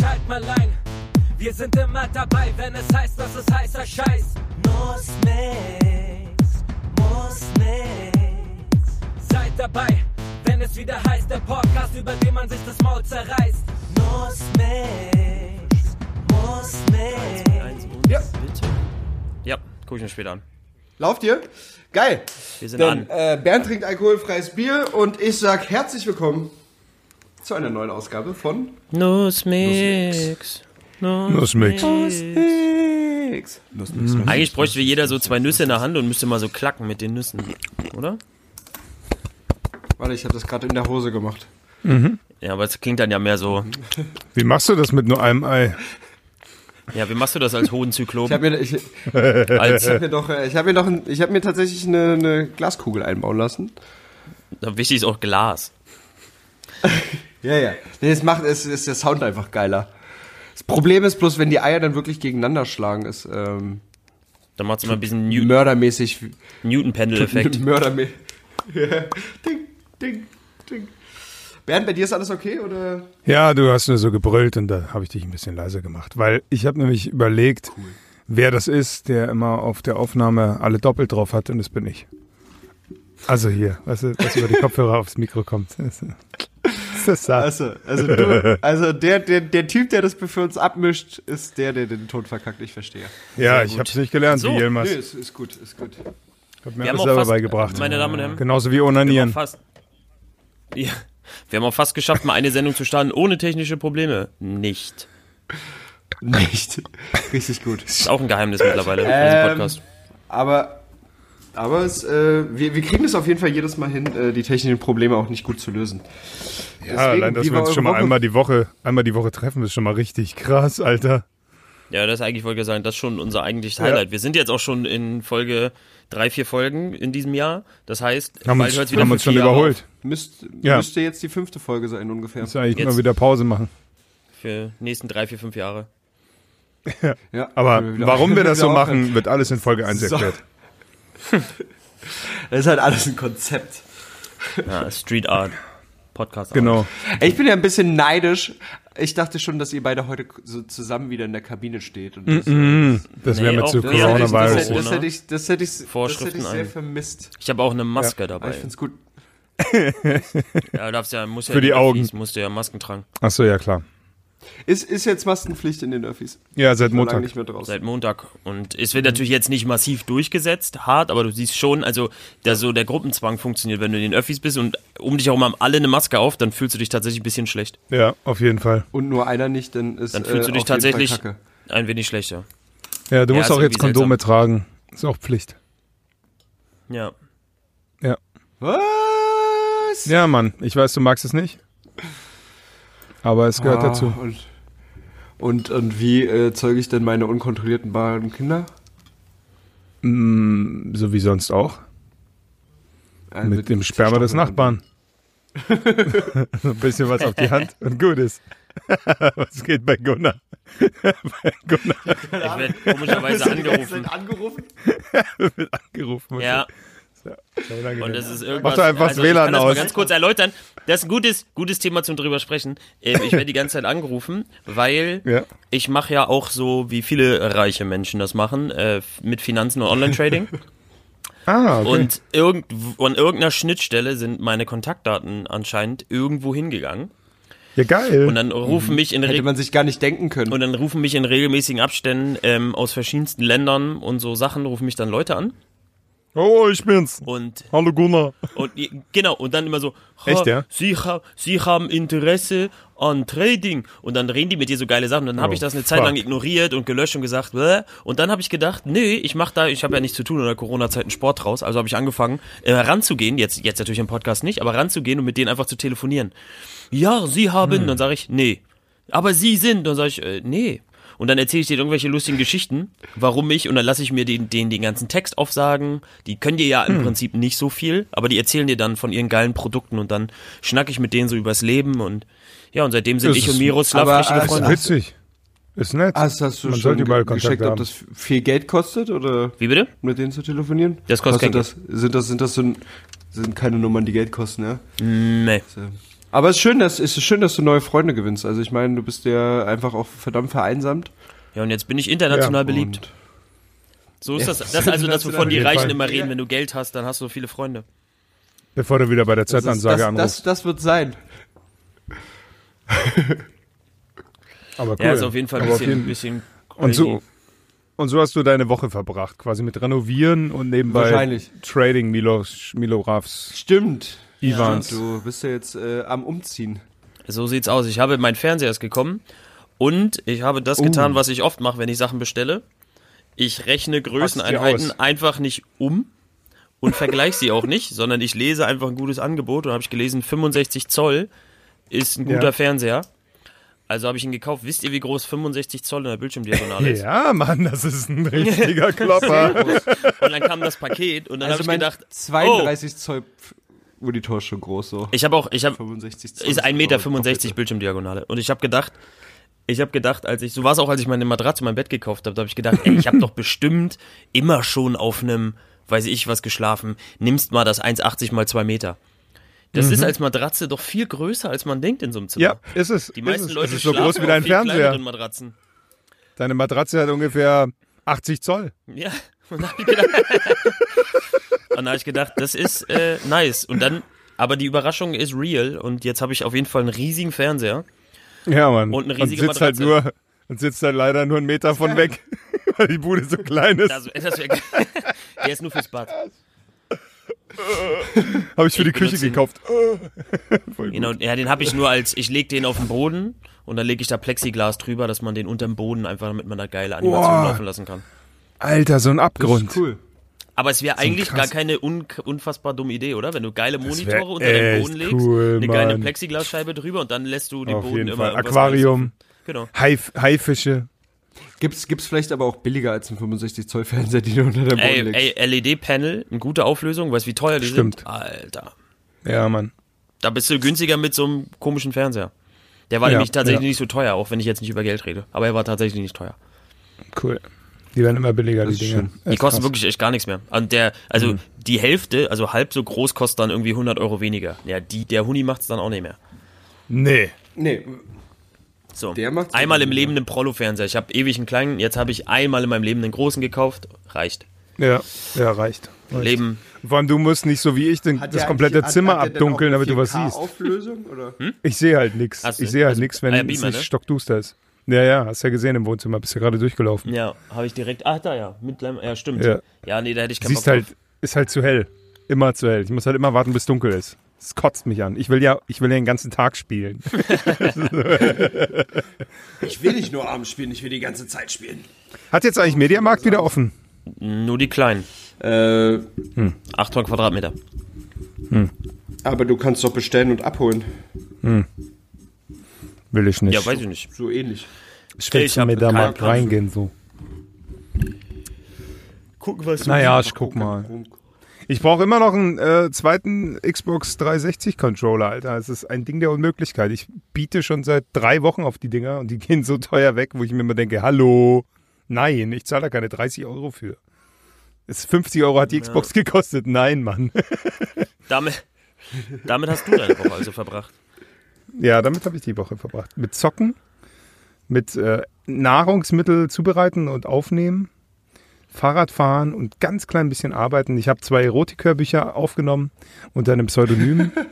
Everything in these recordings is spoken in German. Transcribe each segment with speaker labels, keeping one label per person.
Speaker 1: schalt mal ein. Wir sind immer dabei, wenn es heißt, dass es heißer Scheiß. Muss nix, muss nix. Seid dabei, wenn es wieder heißt, der Podcast, über den man sich das Maul zerreißt. Muss nix, muss nix.
Speaker 2: Ja.
Speaker 3: Ja, guck ich mir später an.
Speaker 2: Lauft ihr? Geil.
Speaker 3: Wir sind
Speaker 2: Denn,
Speaker 3: an.
Speaker 2: äh, Bernd trinkt alkoholfreies Bier und ich sag herzlich willkommen zu einer neuen Ausgabe von
Speaker 3: Nussmix.
Speaker 4: Nussmix.
Speaker 2: Nix.
Speaker 3: Eigentlich bräuchte wir jeder so zwei Nüsse in der Hand und müsste mal so klacken mit den Nüssen, oder?
Speaker 2: Warte, ich habe das gerade in der Hose gemacht.
Speaker 3: Ja, aber es klingt dann ja mehr so.
Speaker 4: Wie machst du das mit nur einem Ei?
Speaker 3: Ja, wie machst du das als hohen
Speaker 2: Ich
Speaker 3: Zyklop?
Speaker 2: habe mir, ich, ich hab mir doch, äh, ich habe mir doch, ein, ich habe mir tatsächlich eine, eine Glaskugel einbauen lassen.
Speaker 3: wichtig ist auch Glas.
Speaker 2: Ja, ja. Nee, es macht, es ist der Sound einfach geiler. Das Problem ist bloß, wenn die Eier dann wirklich gegeneinander schlagen, ist ähm,
Speaker 3: Da macht es immer ein bisschen Newton-
Speaker 2: mördermäßig.
Speaker 3: Newton-Pendel-Effekt.
Speaker 2: Mördermäßig. Ja. Ding, ding, ding. Bernd, bei dir ist alles okay oder?
Speaker 4: Ja, du hast nur so gebrüllt und da habe ich dich ein bisschen leiser gemacht, weil ich habe nämlich überlegt, wer das ist, der immer auf der Aufnahme alle doppelt drauf hat und das bin ich. Also hier, weißt du, was über die Kopfhörer aufs Mikro kommt. Das das da?
Speaker 2: Also, also, du, also der, der, der Typ, der das für uns abmischt, ist der, der den Ton verkackt. Ich verstehe.
Speaker 4: Ja, ich habe es nicht gelernt,
Speaker 3: So.
Speaker 4: wie Yilmaz.
Speaker 2: Nee, ist, ist gut, ist gut.
Speaker 4: Hat mir
Speaker 3: Wir
Speaker 4: alles selber
Speaker 3: fast,
Speaker 4: beigebracht.
Speaker 3: meine Damen und Herren,
Speaker 4: Genauso wie
Speaker 3: wir haben
Speaker 4: Onanieren.
Speaker 3: fast, ja, wir haben auch fast geschafft, mal eine Sendung zu starten ohne technische Probleme. Nicht.
Speaker 2: Nicht. Richtig gut.
Speaker 3: Ist auch ein Geheimnis mittlerweile,
Speaker 2: Ähm,
Speaker 3: ähm, Podcast.
Speaker 2: Aber, aber es, äh, wir, wir kriegen es auf jeden Fall jedes Mal hin, äh, die technischen Probleme auch nicht gut zu lösen.
Speaker 4: Ja,
Speaker 2: Deswegen,
Speaker 4: allein, dass wir uns schon mal
Speaker 2: Woche?
Speaker 4: einmal die Woche, einmal die Woche treffen, ist schon mal richtig krass, Alter.
Speaker 3: Ja, das eigentlich wollte ich sagen, das ist schon unser eigentliches Highlight. Wir sind jetzt auch schon in Folge drei, vier Folgen in diesem Jahr. Das heißt,
Speaker 4: Haben
Speaker 3: bald
Speaker 4: uns,
Speaker 3: wieder
Speaker 4: haben uns schon
Speaker 3: Jahre
Speaker 4: überholt.
Speaker 2: Müsst,
Speaker 4: Ja.
Speaker 2: Müsste jetzt die fünfte Folge sein ungefähr.
Speaker 4: Muss eigentlich
Speaker 3: Jetzt-
Speaker 4: mal wieder Pause machen.
Speaker 3: Für nächsten drei, vier, fünf Jahre.
Speaker 2: Ja,
Speaker 4: Aber
Speaker 2: können wieder-
Speaker 4: warum wir das so machen, wird alles in Folge 1
Speaker 2: So.
Speaker 4: erklärt.
Speaker 2: Das ist halt alles ein Konzept.
Speaker 3: Ja, Street Art. Podcast.
Speaker 4: Genau.
Speaker 2: Ey, Ich bin ja ein bisschen neidisch. Ich dachte schon, dass ihr beide heute so zusammen wieder in der Kabine steht. Und das,
Speaker 4: Das
Speaker 3: Nee,
Speaker 4: wäre mit
Speaker 3: auch
Speaker 4: zu
Speaker 3: wir-
Speaker 2: das, hätte ich, das,
Speaker 4: Coronavirus.
Speaker 2: hätte, das
Speaker 3: Corona.
Speaker 2: hätte ich, das hätte ich, das hätte
Speaker 3: Vorschriften
Speaker 2: ich sehr vermisst.
Speaker 3: Ich habe auch eine Maske
Speaker 2: Aber
Speaker 3: dabei.
Speaker 2: ich find's gut.
Speaker 3: Ja, darfst ja, musst ja
Speaker 4: Für die Augen.
Speaker 3: Öffis musst du ja Masken tragen.
Speaker 4: Achso, ja klar.
Speaker 2: Ist, ist jetzt Maskenpflicht in den Öffis?
Speaker 4: Ja, seit Montag.
Speaker 2: nicht mehr draußen.
Speaker 3: Seit Montag. Und es wird natürlich jetzt nicht massiv durchgesetzt, hart, aber du siehst schon, also der, so der Gruppenzwang funktioniert, wenn du in den Öffis bist und um dich herum haben alle eine Maske auf, dann fühlst du dich tatsächlich ein bisschen schlecht.
Speaker 4: Ja, auf jeden Fall.
Speaker 2: Und nur einer nicht, dann ist
Speaker 3: Dann fühlst du
Speaker 2: äh,
Speaker 3: dich tatsächlich ein wenig schlechter.
Speaker 4: Ja, du
Speaker 3: Ja,
Speaker 4: musst auch jetzt Kondome tragen. Ist auch Pflicht.
Speaker 3: Ja.
Speaker 4: Ja.
Speaker 2: Was?
Speaker 4: Ja, Mann. Ich weiß, du magst es nicht. Aber es gehört
Speaker 2: Ah,
Speaker 4: dazu.
Speaker 2: Und, und, und wie äh, zeuge ich denn meine unkontrollierten Bahnen Kinder?
Speaker 4: Mm, so wie sonst auch.
Speaker 2: Äh,
Speaker 4: Mit dem Sperma des Nachbarn. Ein bisschen was auf die Hand und gut ist. was geht bei Gunnar? bei Gunnar
Speaker 3: Ich werde komischerweise angerufen.
Speaker 2: angerufen?
Speaker 4: wird angerufen.
Speaker 3: Ja,
Speaker 4: Unangenehm.
Speaker 3: und das ist irgendwas.
Speaker 4: Mach doch einfach das
Speaker 3: also ich
Speaker 4: WLAN
Speaker 3: kann das mal
Speaker 4: aus.
Speaker 3: ganz kurz erläutern. Das ist ein gutes, gutes Thema zum drüber sprechen. Ähm, ich werde die ganze Zeit angerufen, weil
Speaker 4: Ja.
Speaker 3: ich mache ja auch so, wie viele reiche Menschen das machen, äh, mit Finanzen und Online-Trading.
Speaker 4: Ah, okay.
Speaker 3: Und irgend, an irgendeiner Schnittstelle sind meine Kontaktdaten anscheinend irgendwo hingegangen.
Speaker 4: ja, geil.
Speaker 3: Und dann rufen mich in
Speaker 2: Hätte man sich gar nicht denken können.
Speaker 3: und dann rufen mich in regelmäßigen Abständen ähm, aus verschiedensten Ländern und so Sachen rufen mich dann Leute an
Speaker 4: oh, ich bin's.
Speaker 3: und
Speaker 4: Hallo Gunnar.
Speaker 3: und genau und dann immer so "Ha,
Speaker 4: Echt, ja?
Speaker 3: Sie, ha, Sie haben Interesse an Trading und dann reden die mit dir so geile Sachen und dann habe
Speaker 4: Oh,
Speaker 3: ich das eine Zeit
Speaker 4: fuck.
Speaker 3: lang ignoriert und gelöscht und gesagt Bäh. und dann habe ich gedacht nee ich mache da ich habe ja nichts zu tun in der Corona-Zeit einen Sport draus also habe ich angefangen äh, ranzugehen jetzt jetzt natürlich im Podcast nicht aber ranzugehen und mit denen einfach zu telefonieren ja Sie haben
Speaker 4: Hm.
Speaker 3: dann sage ich nee aber Sie sind dann sage ich äh, nee und dann erzähle ich dir irgendwelche lustigen Geschichten, warum ich, und dann lasse ich mir den, den, den ganzen Text aufsagen. Die können dir ja im
Speaker 4: Hm.
Speaker 3: Prinzip nicht so viel, aber die erzählen dir dann von ihren geilen Produkten und dann schnack ich mit denen so übers Leben und ja, und seitdem sind
Speaker 4: Das
Speaker 3: ich
Speaker 4: ist-
Speaker 3: und Miroslav
Speaker 2: aber,
Speaker 3: richtige Freunde.
Speaker 4: Witzig. Ist nett.
Speaker 2: Hast, hast du
Speaker 4: Man
Speaker 2: schon
Speaker 4: Kontakt
Speaker 2: gecheckt, ob
Speaker 4: haben.
Speaker 2: das viel Geld kostet oder
Speaker 3: Wie bitte?
Speaker 2: mit denen zu telefonieren?
Speaker 3: Das kostet kein
Speaker 2: das, Sind das, sind das so ein, sind keine Nummern, die Geld kosten, ja?
Speaker 3: Nee.
Speaker 2: So. Aber es ist schön, dass, es ist schön, dass du neue Freunde gewinnst. Also ich meine, du bist ja einfach auch verdammt vereinsamt.
Speaker 3: Ja, und jetzt bin ich international
Speaker 4: Ja,
Speaker 3: beliebt. So ist
Speaker 2: Ja,
Speaker 3: das. Das ist also das, wovon die Reichen
Speaker 4: Fall.
Speaker 3: immer reden. Wenn du Geld hast, dann hast du viele Freunde.
Speaker 4: Bevor du wieder bei der
Speaker 2: das,
Speaker 4: anrufst.
Speaker 2: das, das wird sein.
Speaker 4: Aber cool.
Speaker 3: Ja, ist auf jeden Fall ein bisschen,
Speaker 4: jeden-
Speaker 3: bisschen
Speaker 4: Und so, und so hast du deine Woche verbracht, quasi mit Renovieren und nebenbei
Speaker 2: Wahrscheinlich.
Speaker 4: Trading Milos, Miloravs,
Speaker 2: Stimmt.
Speaker 4: Ivans.
Speaker 2: Du bist ja jetzt äh, am Umziehen.
Speaker 3: So sieht's aus. Ich habe mein Fernseher ist gekommen und ich habe das
Speaker 2: Oh.
Speaker 3: getan, was ich oft mache, wenn ich Sachen bestelle. Ich rechne Größeneinheiten einfach nicht um und vergleiche sie auch nicht, sondern ich lese einfach ein gutes Angebot und habe ich gelesen, 65 Zoll ist ein guter
Speaker 4: Ja.
Speaker 3: Fernseher. Also habe ich ihn gekauft. Wisst ihr, wie groß 65 Zoll in der Bildschirmdiagonale ist?
Speaker 4: Ja, Mann, das ist ein richtiger Klopper.
Speaker 3: Und dann kam das Paket und dann
Speaker 2: Also
Speaker 3: habe ich gedacht,
Speaker 2: 32 Zoll Monitor ist schon groß so.
Speaker 3: ich habe auch, ich habe
Speaker 2: 65 Zoll.
Speaker 3: ist 1,65 Meter
Speaker 2: Doppelte.
Speaker 3: Bildschirmdiagonale. Und ich habe gedacht, ich habe gedacht, als ich, so war es auch, als ich meine Matratze, mein Bett gekauft habe, da habe ich gedacht, ey, ich habe doch bestimmt immer schon auf einem, weiß ich was, geschlafen. Nimmst mal das 1,80 mal 2 Meter. Das ist als Matratze doch viel größer, als man denkt in so einem Zimmer.
Speaker 4: Ja, ist es.
Speaker 3: Die meisten
Speaker 4: ist es.
Speaker 3: Leute
Speaker 4: es ist so
Speaker 3: schlafen
Speaker 4: groß wie dein Fernseher.
Speaker 3: Matratzen.
Speaker 4: Deine Matratze hat ungefähr 80 Zoll.
Speaker 3: Ja, und da habe ich gedacht, dann habe ich gedacht, das ist äh, nice. Und dann, aber die Überraschung ist real und jetzt habe ich auf jeden Fall einen riesigen Fernseher.
Speaker 4: Ja, Mann.
Speaker 3: Und eine riesige
Speaker 4: sitzt halt nur und sitzt halt leider nur einen Meter von weg, weil die Bude so klein ist.
Speaker 3: Das, das wär, der ist nur fürs Bad.
Speaker 4: Habe ich für die
Speaker 3: ich
Speaker 4: Küche gekauft. Voll gut.
Speaker 3: Genau, ja, den habe ich nur als, ich leg den auf den Boden und dann lege ich da Plexiglas drüber, dass man den unterm Boden einfach, damit man da geile Animation
Speaker 4: Boah.
Speaker 3: laufen lassen kann.
Speaker 4: Alter, so ein
Speaker 2: Das
Speaker 4: Abgrund.
Speaker 2: ist cool.
Speaker 3: Aber es wäre eigentlich
Speaker 4: krass.
Speaker 3: gar keine un unfassbar dumme Idee, oder? Wenn du geile Monitore unter den Boden legst,
Speaker 4: cool,
Speaker 3: eine geile
Speaker 4: Mann.
Speaker 3: Plexiglasscheibe drüber und dann lässt du den
Speaker 4: Auf
Speaker 3: Boden
Speaker 4: jeden
Speaker 3: immer
Speaker 4: Aquarium,
Speaker 3: Genau.
Speaker 4: Hai, Haifische.
Speaker 2: Gibt's, gibt's vielleicht aber auch billiger als ein 65 Zoll Fernseher, die du unter der Boden
Speaker 3: Ey,
Speaker 2: legst.
Speaker 3: ey LED-Panel, eine gute Auflösung, weißt du, wie teuer die
Speaker 4: Stimmt.
Speaker 3: sind? Alter.
Speaker 4: Ja, Mann.
Speaker 3: Da bist du günstiger mit so einem komischen Fernseher. Der war
Speaker 4: Ja,
Speaker 3: nämlich tatsächlich
Speaker 4: ja.
Speaker 3: nicht so teuer, auch wenn ich jetzt nicht über Geld rede. Aber er war tatsächlich nicht teuer.
Speaker 4: Cool. Die werden immer billiger, die Dinge.
Speaker 3: Die kosten
Speaker 4: krass.
Speaker 3: wirklich echt gar nichts mehr. Und der, also
Speaker 4: Mhm.
Speaker 3: die Hälfte, also halb so groß, kostet dann irgendwie 100 Euro weniger. Ja, die, der Huni macht's dann auch nicht mehr.
Speaker 4: Nee.
Speaker 2: Nee,
Speaker 3: So.
Speaker 2: Der macht's
Speaker 3: einmal im. Leben einen Prollo-Fernseher. Ich habe ewig einen kleinen, jetzt habe ich einmal in meinem Leben einen großen gekauft. Reicht.
Speaker 4: Ja, ja, reicht. reicht.
Speaker 3: Leben.
Speaker 4: Vor allem, du musst nicht so wie ich den,
Speaker 2: Hat
Speaker 4: das komplette
Speaker 2: hat-
Speaker 4: Zimmer
Speaker 2: hat denn
Speaker 4: abdunkeln, damit du was
Speaker 2: 4K
Speaker 4: siehst.
Speaker 2: Auflösung, oder?
Speaker 4: Ich sehe halt nichts. Ich sehe halt
Speaker 3: Also,
Speaker 4: nichts, wenn
Speaker 3: ah ja,
Speaker 4: es
Speaker 3: Beamer,
Speaker 4: nicht
Speaker 3: ne?
Speaker 4: stockduster ist. Ja, ja, hast ja gesehen im Wohnzimmer, bist ja gerade durchgelaufen.
Speaker 3: Ja, habe ich direkt. Ach, da ja. Mit, Leim- ja, stimmt.
Speaker 4: Ja.
Speaker 3: Ja. nee, da hätte ich keinen
Speaker 4: Siehst
Speaker 3: Bock
Speaker 4: halt,
Speaker 3: drauf.
Speaker 4: ist halt zu hell. Immer zu hell. Ich muss halt immer warten, bis dunkel ist. Es kotzt mich an. Ich will ja, ich will ja den ganzen Tag spielen.
Speaker 2: Ich will nicht nur abends spielen, ich will die ganze Zeit spielen.
Speaker 4: Hat jetzt eigentlich Mediamarkt wieder offen?
Speaker 3: Nur die kleinen.
Speaker 2: Äh,
Speaker 3: 800 Quadratmeter.
Speaker 2: aber du kannst doch bestellen und abholen.
Speaker 4: Will ich nicht.
Speaker 3: Ja, weiß ich nicht.
Speaker 2: So ähnlich.
Speaker 4: ich will
Speaker 3: hab
Speaker 4: Mediamarkt
Speaker 3: keinen Plan.
Speaker 4: reingehen, so.
Speaker 3: Gucken, was
Speaker 4: Naja, ich guck mal. Ich brauche immer noch einen äh, zweiten Xbox 360 Controller, Alter. Es ist ein Ding der Unmöglichkeit. Ich biete schon seit drei Wochen auf die Dinger und die gehen so teuer weg, wo ich mir immer denke, hallo, nein, ich zahle da keine 30 Euro für. Es 50 Euro hat die Xbox gekostet. Nein, Mann.
Speaker 3: Damit, damit hast du deine Woche also verbracht.
Speaker 4: Ja, damit habe ich die Woche verbracht. Mit Zocken, mit äh, Nahrungsmittel zubereiten und aufnehmen, Fahrradfahren und ganz klein bisschen arbeiten. Ich habe zwei Erotikhörbücher aufgenommen unter einem Pseudonym.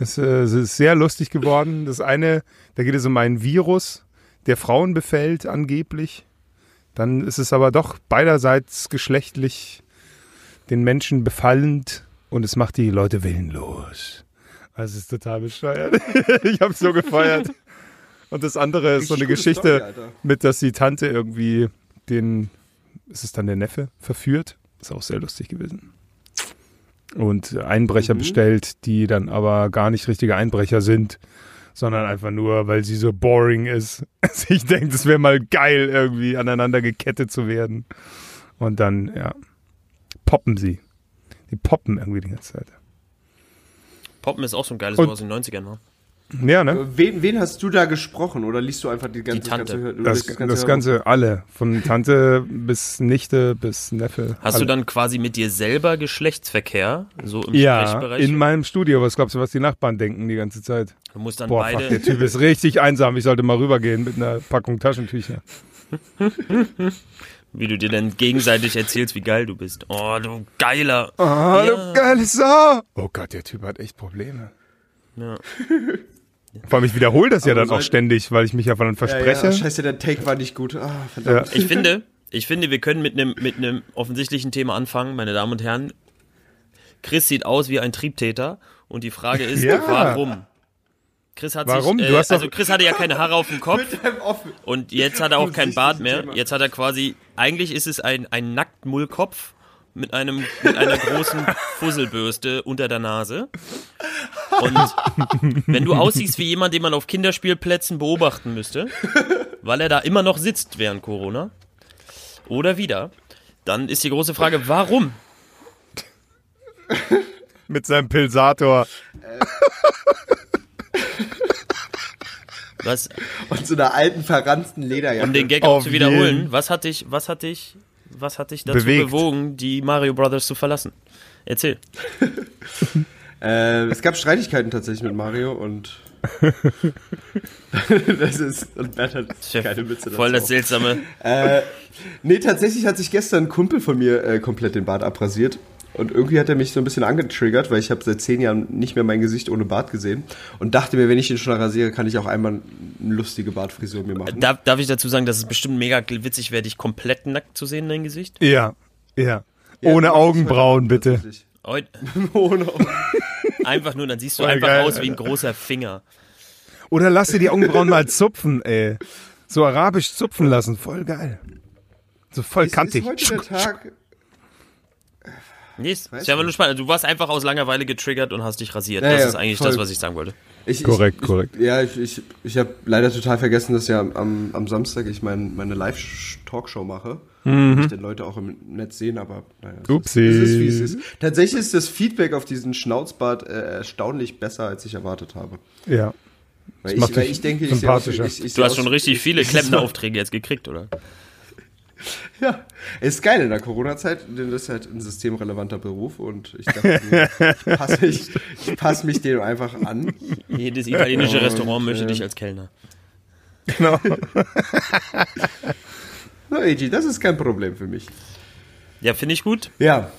Speaker 4: Es, äh, es ist sehr lustig geworden. Das eine, da geht es um einen Virus, der Frauen befällt angeblich. Dann ist es aber doch beiderseits geschlechtlich den Menschen befallend und es macht die Leute willenlos. Also es ist total bescheuert. ich habe so gefeiert. Und das andere ist so eine
Speaker 2: Richtig
Speaker 4: Geschichte
Speaker 2: Story,
Speaker 4: mit, dass die Tante irgendwie den, ist es dann der Neffe, verführt. Ist auch sehr lustig gewesen. Und Einbrecher
Speaker 2: Mhm.
Speaker 4: bestellt, die dann aber gar nicht richtige Einbrecher sind, sondern einfach nur, weil sie so boring ist, sich denkt, es wäre mal geil, irgendwie aneinander gekettet zu werden. Und dann, ja, poppen sie. Die poppen irgendwie die ganze Zeit.
Speaker 3: Poppen ist auch so ein geiles Wort aus den 90ern, war.
Speaker 4: Ja, ne?
Speaker 2: Wen, wen hast du da gesprochen oder liest du einfach die ganze,
Speaker 3: Die Tante.
Speaker 2: ganze, du
Speaker 4: Das,
Speaker 2: liest
Speaker 4: das Ganze alle. Von Tante bis Nichte bis Neffe.
Speaker 3: Hast
Speaker 4: alle.
Speaker 3: du dann quasi mit dir selber Geschlechtsverkehr, so im
Speaker 4: Ja,
Speaker 3: Sprechbereich?
Speaker 4: in meinem Studio. Was glaubst du, was die Nachbarn denken die ganze Zeit?
Speaker 3: du musst dann
Speaker 4: Boah, fuck,
Speaker 3: beide.
Speaker 4: der Typ ist richtig einsam. Ich sollte mal rübergehen mit einer Packung Taschentücher.
Speaker 3: Wie du dir dann gegenseitig erzählst, wie geil du bist. Oh, du geiler.
Speaker 4: Oh,
Speaker 3: Ja.
Speaker 4: du geile Sau. Oh Gott, der Typ hat echt Probleme.
Speaker 3: Ja.
Speaker 4: Vor allem, ich wiederhole das ja
Speaker 2: Aber
Speaker 4: dann auch ständig, weil ich mich ja von dann
Speaker 2: Ja,
Speaker 4: verspreche.
Speaker 2: ja, scheiße, der Take war nicht gut. Ah, verdammt.
Speaker 3: Ich finde, ich finde, wir können mit einem mit einem offensichtlichen Thema anfangen, meine Damen und Herren. Chris sieht aus wie ein Triebtäter und die Frage ist,
Speaker 4: Ja.
Speaker 3: warum? Chris hat
Speaker 4: Warum?
Speaker 3: sich, äh, also Chris hatte ja keine Haare auf dem Kopf
Speaker 2: Mit deinem offen.
Speaker 3: und jetzt hat er auch keinen Bart mehr.
Speaker 2: Thema.
Speaker 3: Jetzt hat er quasi, eigentlich ist es ein ein Nacktmullkopf mit einem mit einer großen Fusselbürste unter der Nase. Und wenn du aussiehst wie jemand, den man auf Kinderspielplätzen beobachten müsste, weil er da immer noch sitzt während Corona oder wieder, dann ist die große Frage, warum?
Speaker 4: Mit seinem Pilsator.
Speaker 3: Was,
Speaker 2: Und so einer alten, verranzten Lederjacke.
Speaker 3: um den Gag auch zu wiederholen,
Speaker 4: jeden.
Speaker 3: was hat dich, was hat dich, was hat dich dazu
Speaker 4: Bewegt.
Speaker 3: bewogen, die Mario Brothers zu verlassen? Erzähl.
Speaker 2: Äh, es gab Streitigkeiten tatsächlich mit Mario und das ist und Bert hat keine Witze
Speaker 3: Voll das
Speaker 2: dazu.
Speaker 3: seltsame.
Speaker 2: Äh, nee, tatsächlich hat sich gestern ein Kumpel von mir äh, komplett den Bart abrasiert. Und irgendwie hat er mich so ein bisschen angetriggert, weil ich habe seit zehn Jahren nicht mehr mein Gesicht ohne Bart gesehen. Und dachte mir, wenn ich ihn schon rasiere, kann ich auch einmal eine lustige Bartfrisur mir machen.
Speaker 3: Darf, darf ich dazu sagen, dass es bestimmt mega witzig wäre, dich komplett nackt zu sehen, dein Gesicht?
Speaker 4: Ja, ja.
Speaker 2: Ja,
Speaker 4: Ohne Augenbrauen, bitte.
Speaker 2: Ohne Augen.
Speaker 3: Einfach nur, dann siehst du
Speaker 4: Voll
Speaker 3: einfach
Speaker 4: geil,
Speaker 3: aus wie ein großer Finger.
Speaker 4: Oder lass dir die Augenbrauen mal zupfen, ey. So arabisch zupfen lassen, voll geil. So voll
Speaker 2: Ist,
Speaker 4: kantig.
Speaker 2: ist heute der Tag.
Speaker 3: Nee, ist ja aber nur spannend. Du warst einfach aus Langeweile getriggert und hast dich rasiert.
Speaker 2: Ja,
Speaker 3: das
Speaker 2: ja,
Speaker 3: ist eigentlich
Speaker 2: voll.
Speaker 3: das, was ich sagen wollte.
Speaker 2: Ich,
Speaker 4: Korrekt,
Speaker 2: ich,
Speaker 4: korrekt.
Speaker 2: Ich, ja, ich, ich, ich habe leider total vergessen, dass ja am, am Samstag ich mein, meine Live-Talkshow mache. Mhm. Ich den Leute auch im Netz sehen, aber naja,
Speaker 4: Upsi.
Speaker 2: Ist, es ist, wie es ist. Tatsächlich ist das Feedback auf diesen Schnauzbart äh, erstaunlich besser, als ich erwartet habe.
Speaker 4: Ja.
Speaker 2: Weil, ich, weil
Speaker 4: dich
Speaker 2: ich denke, ich sehe aus,
Speaker 4: sympathischer.
Speaker 2: ich, ich
Speaker 3: Du hast schon richtig viele Klempneraufträge jetzt gekriegt, oder?
Speaker 2: Ja, ist geil in der Corona-Zeit, denn das ist halt ein systemrelevanter Beruf und ich dachte, ich passe ich, ich pass mich dem einfach an.
Speaker 3: Jedes italienische Restaurant möchte
Speaker 2: äh,
Speaker 3: dich als Kellner.
Speaker 4: Genau.
Speaker 2: Na, Eiji, das ist kein Problem für mich.
Speaker 3: Ja, finde ich gut.
Speaker 2: Ja,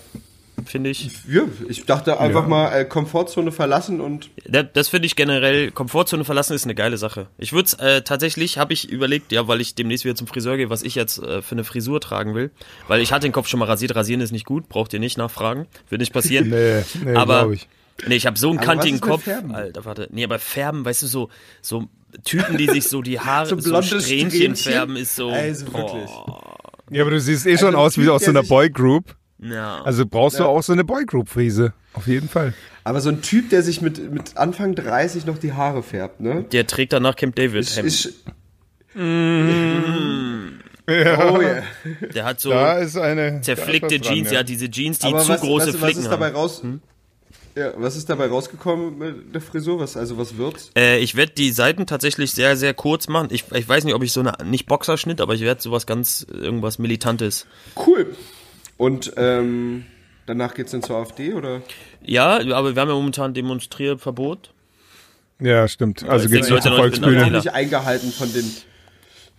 Speaker 3: Finde ich.
Speaker 2: ja ich dachte einfach
Speaker 4: Ja.
Speaker 2: mal äh, Komfortzone verlassen und
Speaker 3: Da- Das finde ich generell, Komfortzone verlassen ist eine geile Sache. Ich würde es äh, tatsächlich, habe ich überlegt, ja, weil ich demnächst wieder zum Friseur gehe, was ich jetzt äh, für eine Frisur tragen will. Weil ich hatte den Kopf schon mal rasiert, rasieren ist nicht gut, braucht ihr nicht nachfragen, wird nicht passieren.
Speaker 4: Nee, nee,
Speaker 3: aber
Speaker 4: ich.
Speaker 3: nee, ich habe so einen
Speaker 2: Aber
Speaker 3: kantigen Kopf.
Speaker 2: Färben?
Speaker 3: Alter, warte. Nee, aber Färben, weißt du, so, so Typen, die sich so die Haare,
Speaker 2: So
Speaker 3: so, Strähnchen,
Speaker 2: Strähnchen?
Speaker 3: färben, ist so.
Speaker 2: Also wirklich.
Speaker 4: Ja, aber du siehst eh schon
Speaker 2: ein
Speaker 4: aus wie aus so einer Boygroup.
Speaker 3: Ja.
Speaker 4: Also brauchst du
Speaker 2: Ja.
Speaker 4: auch so eine Boygroup-Frise. Auf jeden Fall.
Speaker 2: aber so ein Typ, der sich mit, mit Anfang 30 noch die Haare färbt, ne?
Speaker 3: der trägt danach Camp David
Speaker 2: Ist,
Speaker 3: Hemd.
Speaker 2: ist, Oh ja.
Speaker 3: Der hat so
Speaker 4: Da ist eine.
Speaker 3: zerflickte
Speaker 4: da ist dran,
Speaker 3: Jeans, ja. diese Jeans, die
Speaker 2: Aber
Speaker 3: zu
Speaker 2: was,
Speaker 3: große
Speaker 2: was, was
Speaker 3: Flicken
Speaker 2: ist dabei
Speaker 3: haben.
Speaker 2: raus?
Speaker 3: Hm?
Speaker 2: Ja, was ist dabei rausgekommen mit der Frisur? Was, also was wird's?
Speaker 3: Äh, ich werde die Seiten tatsächlich sehr, sehr kurz machen. Ich, ich weiß nicht, ob ich so eine, nicht Boxerschnitt, aber ich werde sowas ganz, irgendwas Militantes.
Speaker 2: Cool. Und ähm, danach geht's dann zur AfD oder?
Speaker 3: Ja, aber wir haben ja momentan Demonstrierverbot.
Speaker 4: Ja, stimmt. Also
Speaker 3: denke,
Speaker 4: nicht zur. Volksbühne.
Speaker 2: nicht eingehalten von den.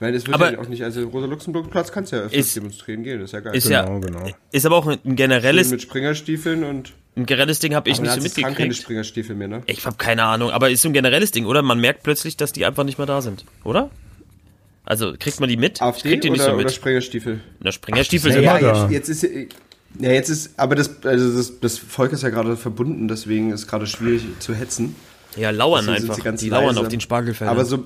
Speaker 2: Weil es wird
Speaker 3: Aber-
Speaker 2: ja auch nicht, also Rosa-Luxemburg-Platz kannst ja öfters
Speaker 3: Ist-
Speaker 2: demonstrieren gehen, ist ja geil.
Speaker 3: Ist
Speaker 4: Genau,
Speaker 3: ja,
Speaker 4: genau.
Speaker 3: ist aber auch ein
Speaker 2: Schön
Speaker 3: generelles,
Speaker 2: mit Springerstiefeln und.
Speaker 3: ein generelles Ding habe ich nicht so
Speaker 2: tragen keine
Speaker 3: mitgekriegt.
Speaker 2: Springerstiefel mehr, ne?
Speaker 3: Ich habe keine Ahnung, aber ist so ein generelles Ding, oder? Man merkt plötzlich, dass die einfach nicht mehr da sind, oder? Also kriegt man die mit? ich
Speaker 2: AfD
Speaker 3: krieg die nicht
Speaker 2: oder,
Speaker 3: so
Speaker 2: oder
Speaker 3: mit.
Speaker 2: Springerstiefel?
Speaker 3: Na, Springerstiefel
Speaker 4: Ach,
Speaker 3: sind
Speaker 4: ja,
Speaker 2: Ja,
Speaker 4: da.
Speaker 2: jetzt, ist ja jetzt ist, aber das, also das, das Volk ist ja gerade verbunden, deswegen ist gerade schwierig zu hetzen.
Speaker 3: ja lauern
Speaker 2: Deswegen
Speaker 3: einfach. Die lauern
Speaker 2: leise.
Speaker 3: auf den Spargelfeldern.
Speaker 2: Aber so,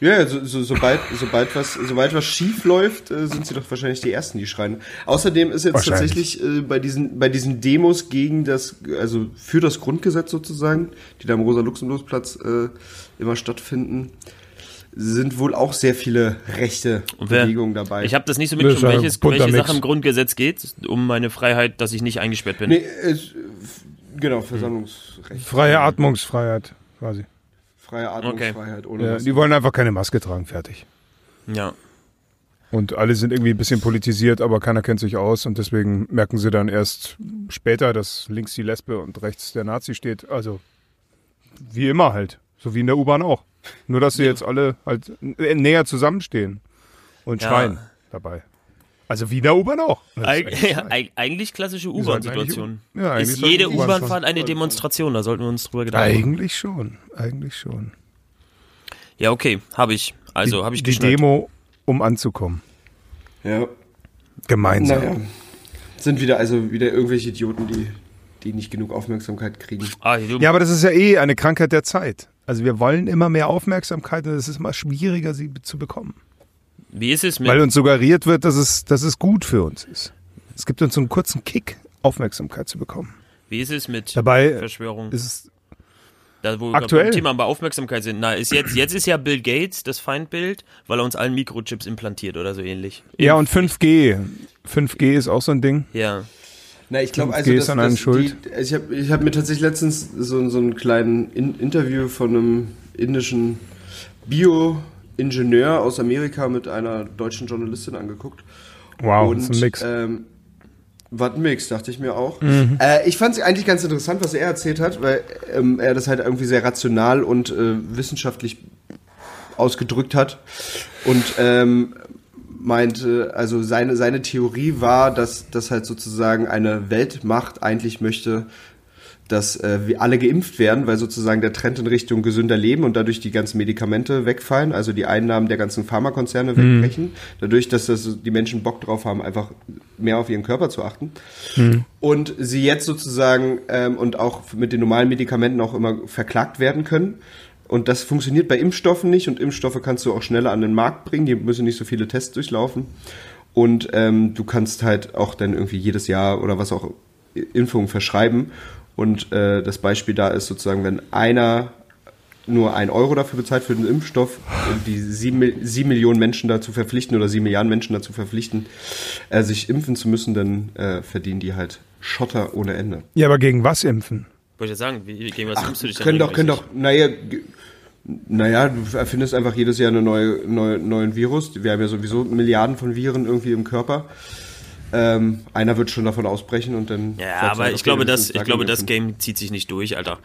Speaker 2: ja, so, so, sobald, sobald was, sobald was schief läuft, äh, sind sie doch wahrscheinlich die ersten, die schreien. Außerdem ist jetzt tatsächlich äh, bei diesen, bei diesen Demos gegen das, also für das Grundgesetz sozusagen, die da am Rosa-Luxemburg-Platz äh, immer stattfinden, sind wohl auch sehr viele rechte
Speaker 3: wer-
Speaker 2: Bewegungen dabei.
Speaker 3: ich habe das nicht so
Speaker 4: ist ja
Speaker 3: welches, welche
Speaker 4: Mix.
Speaker 3: Sache im Grundgesetz geht, um meine Freiheit, dass ich nicht eingesperrt bin.
Speaker 2: nee, es, genau, Versammlungsrecht.
Speaker 4: Freie Atmungsfreiheit, quasi.
Speaker 2: Freie Atmungsfreiheit ohne
Speaker 4: Ja, die wollen einfach keine Maske tragen, fertig.
Speaker 3: Ja.
Speaker 4: Und alle sind irgendwie ein bisschen politisiert, aber keiner kennt sich aus und deswegen merken sie dann erst später, dass links die Lesbe und rechts der Nazi steht. Also wie immer halt, so wie in der U-Bahn auch. Nur dass sie jetzt alle halt äh, näher zusammenstehen und
Speaker 3: Ja.
Speaker 4: schreien dabei. Also wie in der U-Bahn auch.
Speaker 3: Eig
Speaker 4: eigentlich
Speaker 3: ja, eigentlich klassische U-Bahn-Situation.
Speaker 4: Ja,
Speaker 3: Ist jede
Speaker 4: U-Bahn
Speaker 3: U-Bahnfahrt eine Demonstration, da sollten wir uns drüber Gedanken machen.
Speaker 4: Eigentlich schon, eigentlich schon.
Speaker 3: Ja, okay, habe ich. Also habe ich
Speaker 4: die
Speaker 3: geschnallt.
Speaker 4: Demo, um anzukommen.
Speaker 2: Ja.
Speaker 4: Gemeinsam.
Speaker 2: Naja. Sind wieder also wieder irgendwelche Idioten, die, die nicht genug Aufmerksamkeit kriegen.
Speaker 3: Ah,
Speaker 4: Ja, aber das ist ja eh eine Krankheit der Zeit. Also wir wollen immer mehr Aufmerksamkeit und es ist immer schwieriger, sie zu bekommen.
Speaker 3: wie ist es mit
Speaker 4: Weil uns suggeriert wird, dass es, dass es gut für uns ist. Es gibt uns so einen kurzen Kick, Aufmerksamkeit zu bekommen.
Speaker 3: wie ist es mit
Speaker 4: Dabei
Speaker 3: Verschwörung?
Speaker 4: ist es,
Speaker 3: Da, wo
Speaker 4: Aktuell?
Speaker 3: wir beim Thema bei Aufmerksamkeit sind. Na, ist jetzt, jetzt ist ja Bill Gates das Feindbild, weil er uns allen Mikrochips implantiert oder so ähnlich.
Speaker 4: ja und 5G. 5G ist auch so ein Ding.
Speaker 3: Ja.
Speaker 2: Na, ich glaube,
Speaker 4: 5G
Speaker 2: also,
Speaker 4: ist an einem
Speaker 2: die,
Speaker 4: schuld.
Speaker 2: ich habe ich hab mir tatsächlich letztens so, so einen kleinen In Interview von einem indischen Bioingenieur aus Amerika mit einer deutschen Journalistin angeguckt.
Speaker 4: Wow,
Speaker 2: Und,
Speaker 4: das ist ein Mix.
Speaker 2: Ähm, was Mix, dachte ich mir auch.
Speaker 4: Mhm.
Speaker 2: Äh, ich fand es eigentlich ganz interessant, was er erzählt hat, weil ähm, er das halt irgendwie sehr rational und äh, wissenschaftlich ausgedrückt hat. Und ähm, meinte, also seine, seine Theorie war, dass, dass halt sozusagen eine Weltmacht eigentlich möchte, dass äh, wir alle geimpft werden, weil sozusagen der Trend in Richtung gesünder Leben und dadurch die ganzen Medikamente wegfallen, also die Einnahmen der ganzen Pharmakonzerne wegbrechen, dadurch, dass das, die Menschen Bock drauf haben, einfach mehr auf ihren Körper zu achten. Und sie jetzt sozusagen ähm, und auch mit den normalen Medikamenten auch immer verklagt werden können. Und das funktioniert bei Impfstoffen nicht und Impfstoffe kannst du auch schneller an den Markt bringen, die müssen nicht so viele Tests durchlaufen. Und ähm, du kannst halt auch dann irgendwie jedes Jahr oder was auch Impfungen verschreiben. Und äh, das Beispiel da ist sozusagen, wenn einer nur ein Euro dafür bezahlt für den Impfstoff und die sieben, sieben Millionen Menschen dazu verpflichten oder sieben Milliarden Menschen dazu verpflichten, äh, sich impfen zu müssen, dann äh, verdienen die halt Schotter ohne Ende.
Speaker 4: Ja, aber gegen was impfen?
Speaker 3: Wollte ich sagen, wie, gegen was impfst du dich denn
Speaker 2: können doch, können doch, naja, naja, du erfindest einfach jedes Jahr einen neue, neue, neuen Virus. Wir haben ja sowieso Milliarden von Viren irgendwie im Körper. Ähm, einer wird schon davon ausbrechen und dann.
Speaker 3: Ja, aber
Speaker 2: halt,
Speaker 3: ich glaube, das, ich glaube, das. Game zieht sich nicht durch, Alter.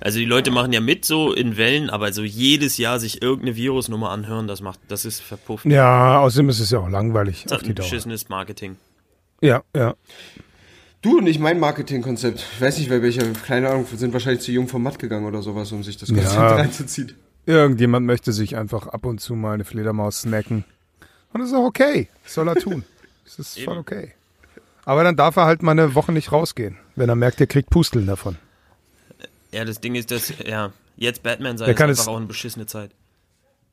Speaker 3: Also die Leute machen ja mit so in Wellen, aber so jedes Jahr sich irgendeine Virusnummer anhören, das macht, das ist verpufft.
Speaker 4: Ja, außerdem ist es ja auch langweilig
Speaker 3: Das
Speaker 4: die
Speaker 3: ein
Speaker 4: Dauer.
Speaker 3: beschissenes Marketing.
Speaker 4: Ja, ja.
Speaker 2: Du und ich mein Marketingkonzept. Ich weiß nicht, wer welcher, keine Ahnung, sind wahrscheinlich zu jung vom Matt gegangen oder sowas, um sich das Konzept
Speaker 4: Ja.
Speaker 2: reinzuziehen.
Speaker 4: Irgendjemand möchte sich einfach ab und zu mal eine Fledermaus snacken. Und das ist auch okay. Das soll er tun. Das ist voll okay. Aber dann darf er halt mal eine Woche nicht rausgehen, wenn er merkt, er kriegt Pusteln davon.
Speaker 3: Ja, das Ding ist, dass, ja, jetzt Batman sei
Speaker 4: Der
Speaker 3: ist
Speaker 4: kann
Speaker 3: einfach
Speaker 4: es-
Speaker 3: auch eine beschissene Zeit.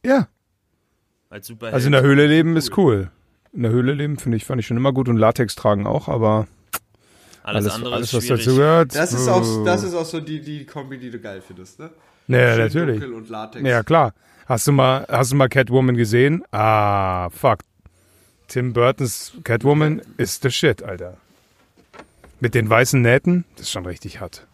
Speaker 4: Ja,
Speaker 3: Als Superheld.
Speaker 4: also in der Höhle leben ist cool. In der Höhle leben finde ich, fand ich schon immer gut und Latex tragen auch, aber
Speaker 3: alles,
Speaker 4: alles,
Speaker 3: andere
Speaker 4: alles
Speaker 3: ist
Speaker 4: was
Speaker 3: schwierig.
Speaker 4: dazu gehört.
Speaker 2: Das ist auch, das ist auch so die, die Kombi, die du geil findest, ne?
Speaker 4: Ja,
Speaker 2: Schön
Speaker 4: natürlich.
Speaker 2: Dunkel und Latex.
Speaker 4: Ja, klar. Hast du mal, hast du mal Catwoman gesehen? Ah, fuck. Tim Burtons Catwoman ist the shit, Alter. Mit den weißen Nähten, das ist schon richtig hart.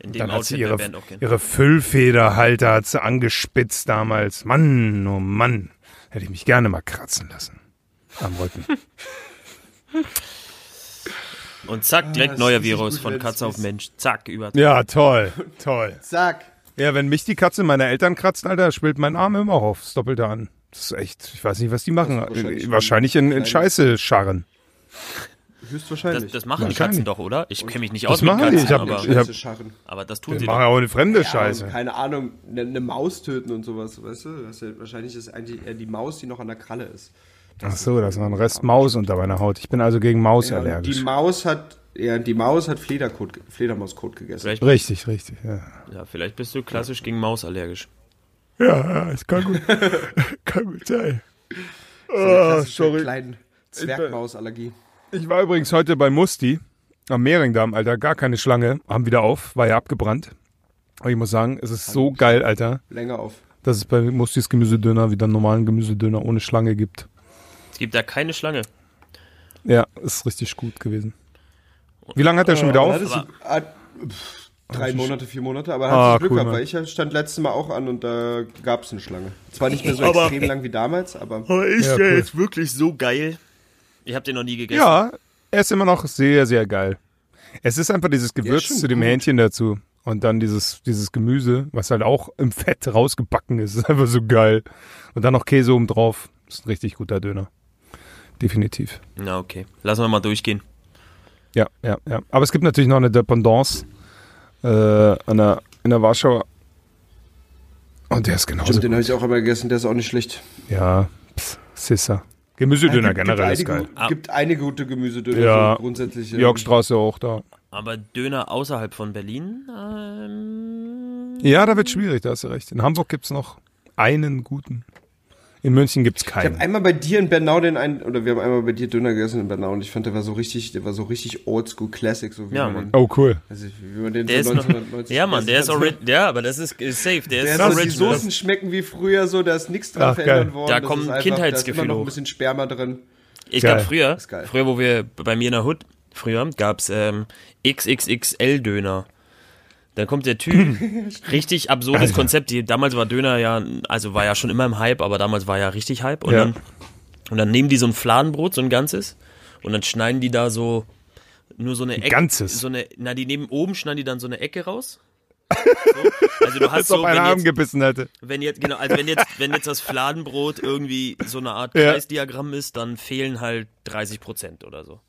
Speaker 3: In dem
Speaker 4: Dann hat sie ihre, ihre Füllfederhalter hat sie angespitzt damals. Mann, oh Mann. Hätte ich mich gerne mal kratzen lassen. Am Rücken.
Speaker 3: Und zack,
Speaker 2: Ah,
Speaker 3: direkt
Speaker 2: das
Speaker 3: neuer Virus
Speaker 2: gut,
Speaker 3: von Katze auf. Mensch. Zack, über.
Speaker 4: Ja, toll, toll.
Speaker 2: Zack.
Speaker 4: Ja, wenn mich die Katze meiner Eltern kratzt, Alter, schwillt mein Arm immer auf. Das Doppelte an. Das ist echt, ich weiß nicht, was die machen.
Speaker 2: Das wahrscheinlich
Speaker 4: Wahrscheinlich, in, in Scheiße scharren.
Speaker 3: Das,
Speaker 2: Höchstwahrscheinlich.
Speaker 3: das machen die. Katzen doch, oder? Ich kenne mich nicht
Speaker 4: Das
Speaker 3: aus mit
Speaker 4: machen die.
Speaker 3: Katzen,
Speaker 4: Ich hab-
Speaker 3: aber,
Speaker 4: ich hab-
Speaker 3: aber das tun
Speaker 4: Die
Speaker 3: sie
Speaker 4: machen
Speaker 3: doch.
Speaker 4: auch eine fremde
Speaker 2: Ja,
Speaker 4: Scheiße.
Speaker 2: keine Ahnung, eine, eine Maus töten und sowas, weißt du? Das ist ja, wahrscheinlich ist eigentlich eher die Maus, die noch an der Kralle ist.
Speaker 4: Ach so, da ist noch ein Rest Maus unter meiner Haut. Ich bin also gegen Maus
Speaker 2: Ja,
Speaker 4: allergisch.
Speaker 2: die Maus hat, ja, die Maus hat Flederkot, Fledermauskot gegessen.
Speaker 3: Vielleicht,
Speaker 4: Richtig, richtig, ja.
Speaker 3: ja, vielleicht bist du klassisch gegen Maus allergisch.
Speaker 4: Ja, es kann gut, kann gut sein.
Speaker 2: So klassische
Speaker 4: sorry.
Speaker 2: kleine Zwergmausallergie.
Speaker 4: Ich war übrigens heute bei Musti am Mehringdamm, Alter. Gar keine Schlange. Haben wieder auf, war ja abgebrannt. Aber ich muss sagen, es ist so geil, Alter,
Speaker 2: Länger auf.
Speaker 4: dass es bei Mustis Gemüsedöner wieder einen normalen Gemüsedöner ohne Schlange gibt.
Speaker 3: Gibt da keine Schlange.
Speaker 4: Ja, ist richtig gut gewesen. Wie lange hat er schon wieder auf?
Speaker 2: Ah, drei Monate, vier Monate, aber
Speaker 4: Ah,
Speaker 2: hat Glück
Speaker 4: cool,
Speaker 2: gehabt, weil ich stand letztes Mal auch an und da gab es eine Schlange. Zwar nicht mehr so
Speaker 3: Aber-
Speaker 2: extrem lang wie damals, aber
Speaker 3: Aber ist
Speaker 4: Ja,
Speaker 3: der
Speaker 4: cool.
Speaker 3: jetzt wirklich so geil? Ich hab den noch nie gegessen.
Speaker 4: Ja, er ist immer noch sehr, sehr geil. Es ist einfach dieses Gewürz zu dem
Speaker 2: gut.
Speaker 4: Hähnchen dazu. Und dann dieses, dieses Gemüse, was halt auch im Fett rausgebacken ist. ist einfach so geil. Und dann noch Käse oben drauf. Ist ein richtig guter Döner. Definitiv.
Speaker 3: Na, okay. Lassen wir mal durchgehen.
Speaker 4: Ja, ja, ja. Aber es gibt natürlich noch eine Dependance äh, an der, in der Warschau. Und der ist genauso
Speaker 2: stimmt, den habe ich auch einmal gegessen, der ist auch nicht schlecht.
Speaker 4: Ja, pff, Sissa. Gemüsedöner generell ist
Speaker 2: gibt,
Speaker 4: geil.
Speaker 2: einige, gibt einige gute Gemüsedöner,
Speaker 4: Ja.
Speaker 2: so grundsätzlich. ähm,
Speaker 4: Jörgstraße auch da.
Speaker 3: Aber Döner außerhalb von Berlin? Ähm,
Speaker 4: Ja, da wird schwierig, da hast du recht. In Hamburg gibt's noch einen guten. In München gibt's
Speaker 2: Ich habe
Speaker 4: keinen.
Speaker 2: einmal bei dir in Bernau den einen, oder wir haben einmal bei dir Döner gegessen in Bernau und ich fand, der war so richtig, der war so richtig oldschool Classic, so wie
Speaker 3: Ja,
Speaker 2: man den,
Speaker 4: Oh, cool.
Speaker 2: also wie man den
Speaker 3: der
Speaker 2: so
Speaker 3: ist noch,
Speaker 2: 1990
Speaker 3: ja, Mann, der ist original. Ja, aber das ist, ist safe. Der
Speaker 2: Der
Speaker 3: ist
Speaker 2: ist also die
Speaker 3: original.
Speaker 2: Soßen schmecken wie früher so, da ist nichts dran
Speaker 4: Ach,
Speaker 2: verändert
Speaker 4: geil.
Speaker 2: worden.
Speaker 3: Da
Speaker 2: das
Speaker 3: kommen
Speaker 2: einfach,
Speaker 3: Kindheitsgefühle
Speaker 2: Da ist immer noch ein bisschen Sperma drin.
Speaker 3: Ich glaube früher, früher, wo wir bei mir in der Hood, früher gab's ähm, XXXL-Döner. Dann kommt der Typ, richtig absurdes
Speaker 4: Alter.
Speaker 3: Konzept. Die, damals war Döner ja, also war ja schon immer im Hype, aber damals war ja richtig Hype. Und,
Speaker 4: Ja.
Speaker 3: dann, und dann nehmen die so ein Fladenbrot, so ein ganzes, und dann schneiden die da so nur so eine Ecke.
Speaker 4: ganzes?
Speaker 3: So eine, na, die nehmen oben, schneiden die dann so eine Ecke raus. So. Also du hast
Speaker 4: Als ob
Speaker 3: so,
Speaker 4: einer
Speaker 3: wenn
Speaker 4: Arm
Speaker 3: jetzt,
Speaker 4: gebissen hätte.
Speaker 3: wenn jetzt, genau, also wenn jetzt, wenn jetzt das Fladenbrot irgendwie so eine Art
Speaker 4: Ja.
Speaker 3: Kreisdiagramm ist, dann fehlen halt 30 Prozent oder so.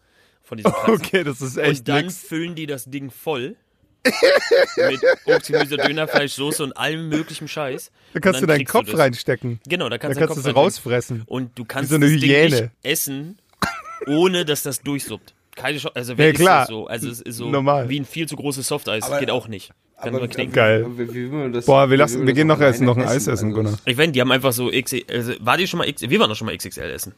Speaker 3: Von diesem Kreis.
Speaker 4: Okay, das ist echt
Speaker 3: und dann
Speaker 4: nix.
Speaker 3: füllen die das Ding voll. Mit Obst, Gemüse, Dönerfleisch, Soße und allem möglichen Scheiß.
Speaker 4: Da kannst du deinen Kopf
Speaker 3: das.
Speaker 4: reinstecken.
Speaker 3: Genau, da
Speaker 4: Da
Speaker 3: kannst,
Speaker 4: kannst du
Speaker 3: du
Speaker 4: es
Speaker 3: deinen Kopf
Speaker 4: rausfressen.
Speaker 3: Und du kannst
Speaker 4: so eine
Speaker 3: das Ding
Speaker 4: Hyäne.
Speaker 3: nicht essen, ohne dass das durchsuppt. Keine Chance. Also
Speaker 4: Ja,
Speaker 3: wer isst
Speaker 4: klar.
Speaker 3: das so? Also es ist so
Speaker 4: Normal.
Speaker 3: wie ein viel zu großes Softeis. Das
Speaker 2: Aber-
Speaker 3: geht auch nicht. Kann man knicken.
Speaker 4: Geil.
Speaker 2: aber wie, wie das,
Speaker 4: Boah, wir
Speaker 2: wie
Speaker 4: lassen- wir gehen noch essen, noch ein Eis essen, Gunnar.
Speaker 3: Ich meine, die haben einfach so XXL. Also, war die schon mal X? Wir waren doch schon mal XXL essen.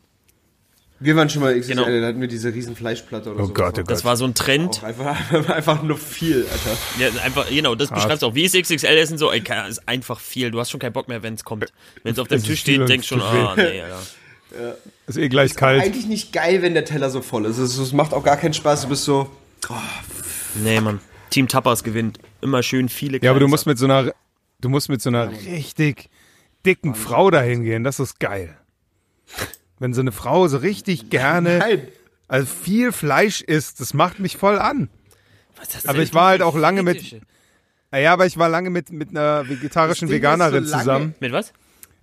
Speaker 2: Wir waren schon mal XXL,
Speaker 3: Genau.
Speaker 2: da hatten wir diese riesen Fleischplatte oder
Speaker 4: Oh
Speaker 2: so.
Speaker 4: Gott, oh
Speaker 3: Das
Speaker 4: Gott.
Speaker 3: war so ein Trend.
Speaker 2: Einfach, einfach nur viel, Alter.
Speaker 3: Ja, einfach, genau, das beschreibst du auch. Wie ist XXL essen so? Ey, ist einfach viel. Du hast schon keinen Bock mehr, wenn es kommt. Wenn es auf dem
Speaker 4: ist
Speaker 3: Tisch steht, denkst schon,
Speaker 4: zu viel.
Speaker 3: ah, nee, Alter.
Speaker 4: Ist eh gleich kalt.
Speaker 2: Eigentlich nicht geil, wenn der Teller so voll ist. Es, macht auch gar keinen Spaß. Du bist so,
Speaker 3: Nee, Mann. Team Tapas gewinnt. Immer schön viele
Speaker 4: Ja, aber du musst mit so einer, du musst mit so einer richtig dicken Frau dahin gehen. Das ist geil. Wenn so eine Frau so richtig gerne,
Speaker 2: nein.
Speaker 4: also viel Fleisch isst, das macht mich voll an.
Speaker 3: Was ist das
Speaker 4: aber ich war halt auch lange mit-
Speaker 3: Fetische?
Speaker 4: Naja, aber ich war lange mit, mit einer vegetarischen Veganerin
Speaker 2: so
Speaker 4: zusammen.
Speaker 3: Mit was?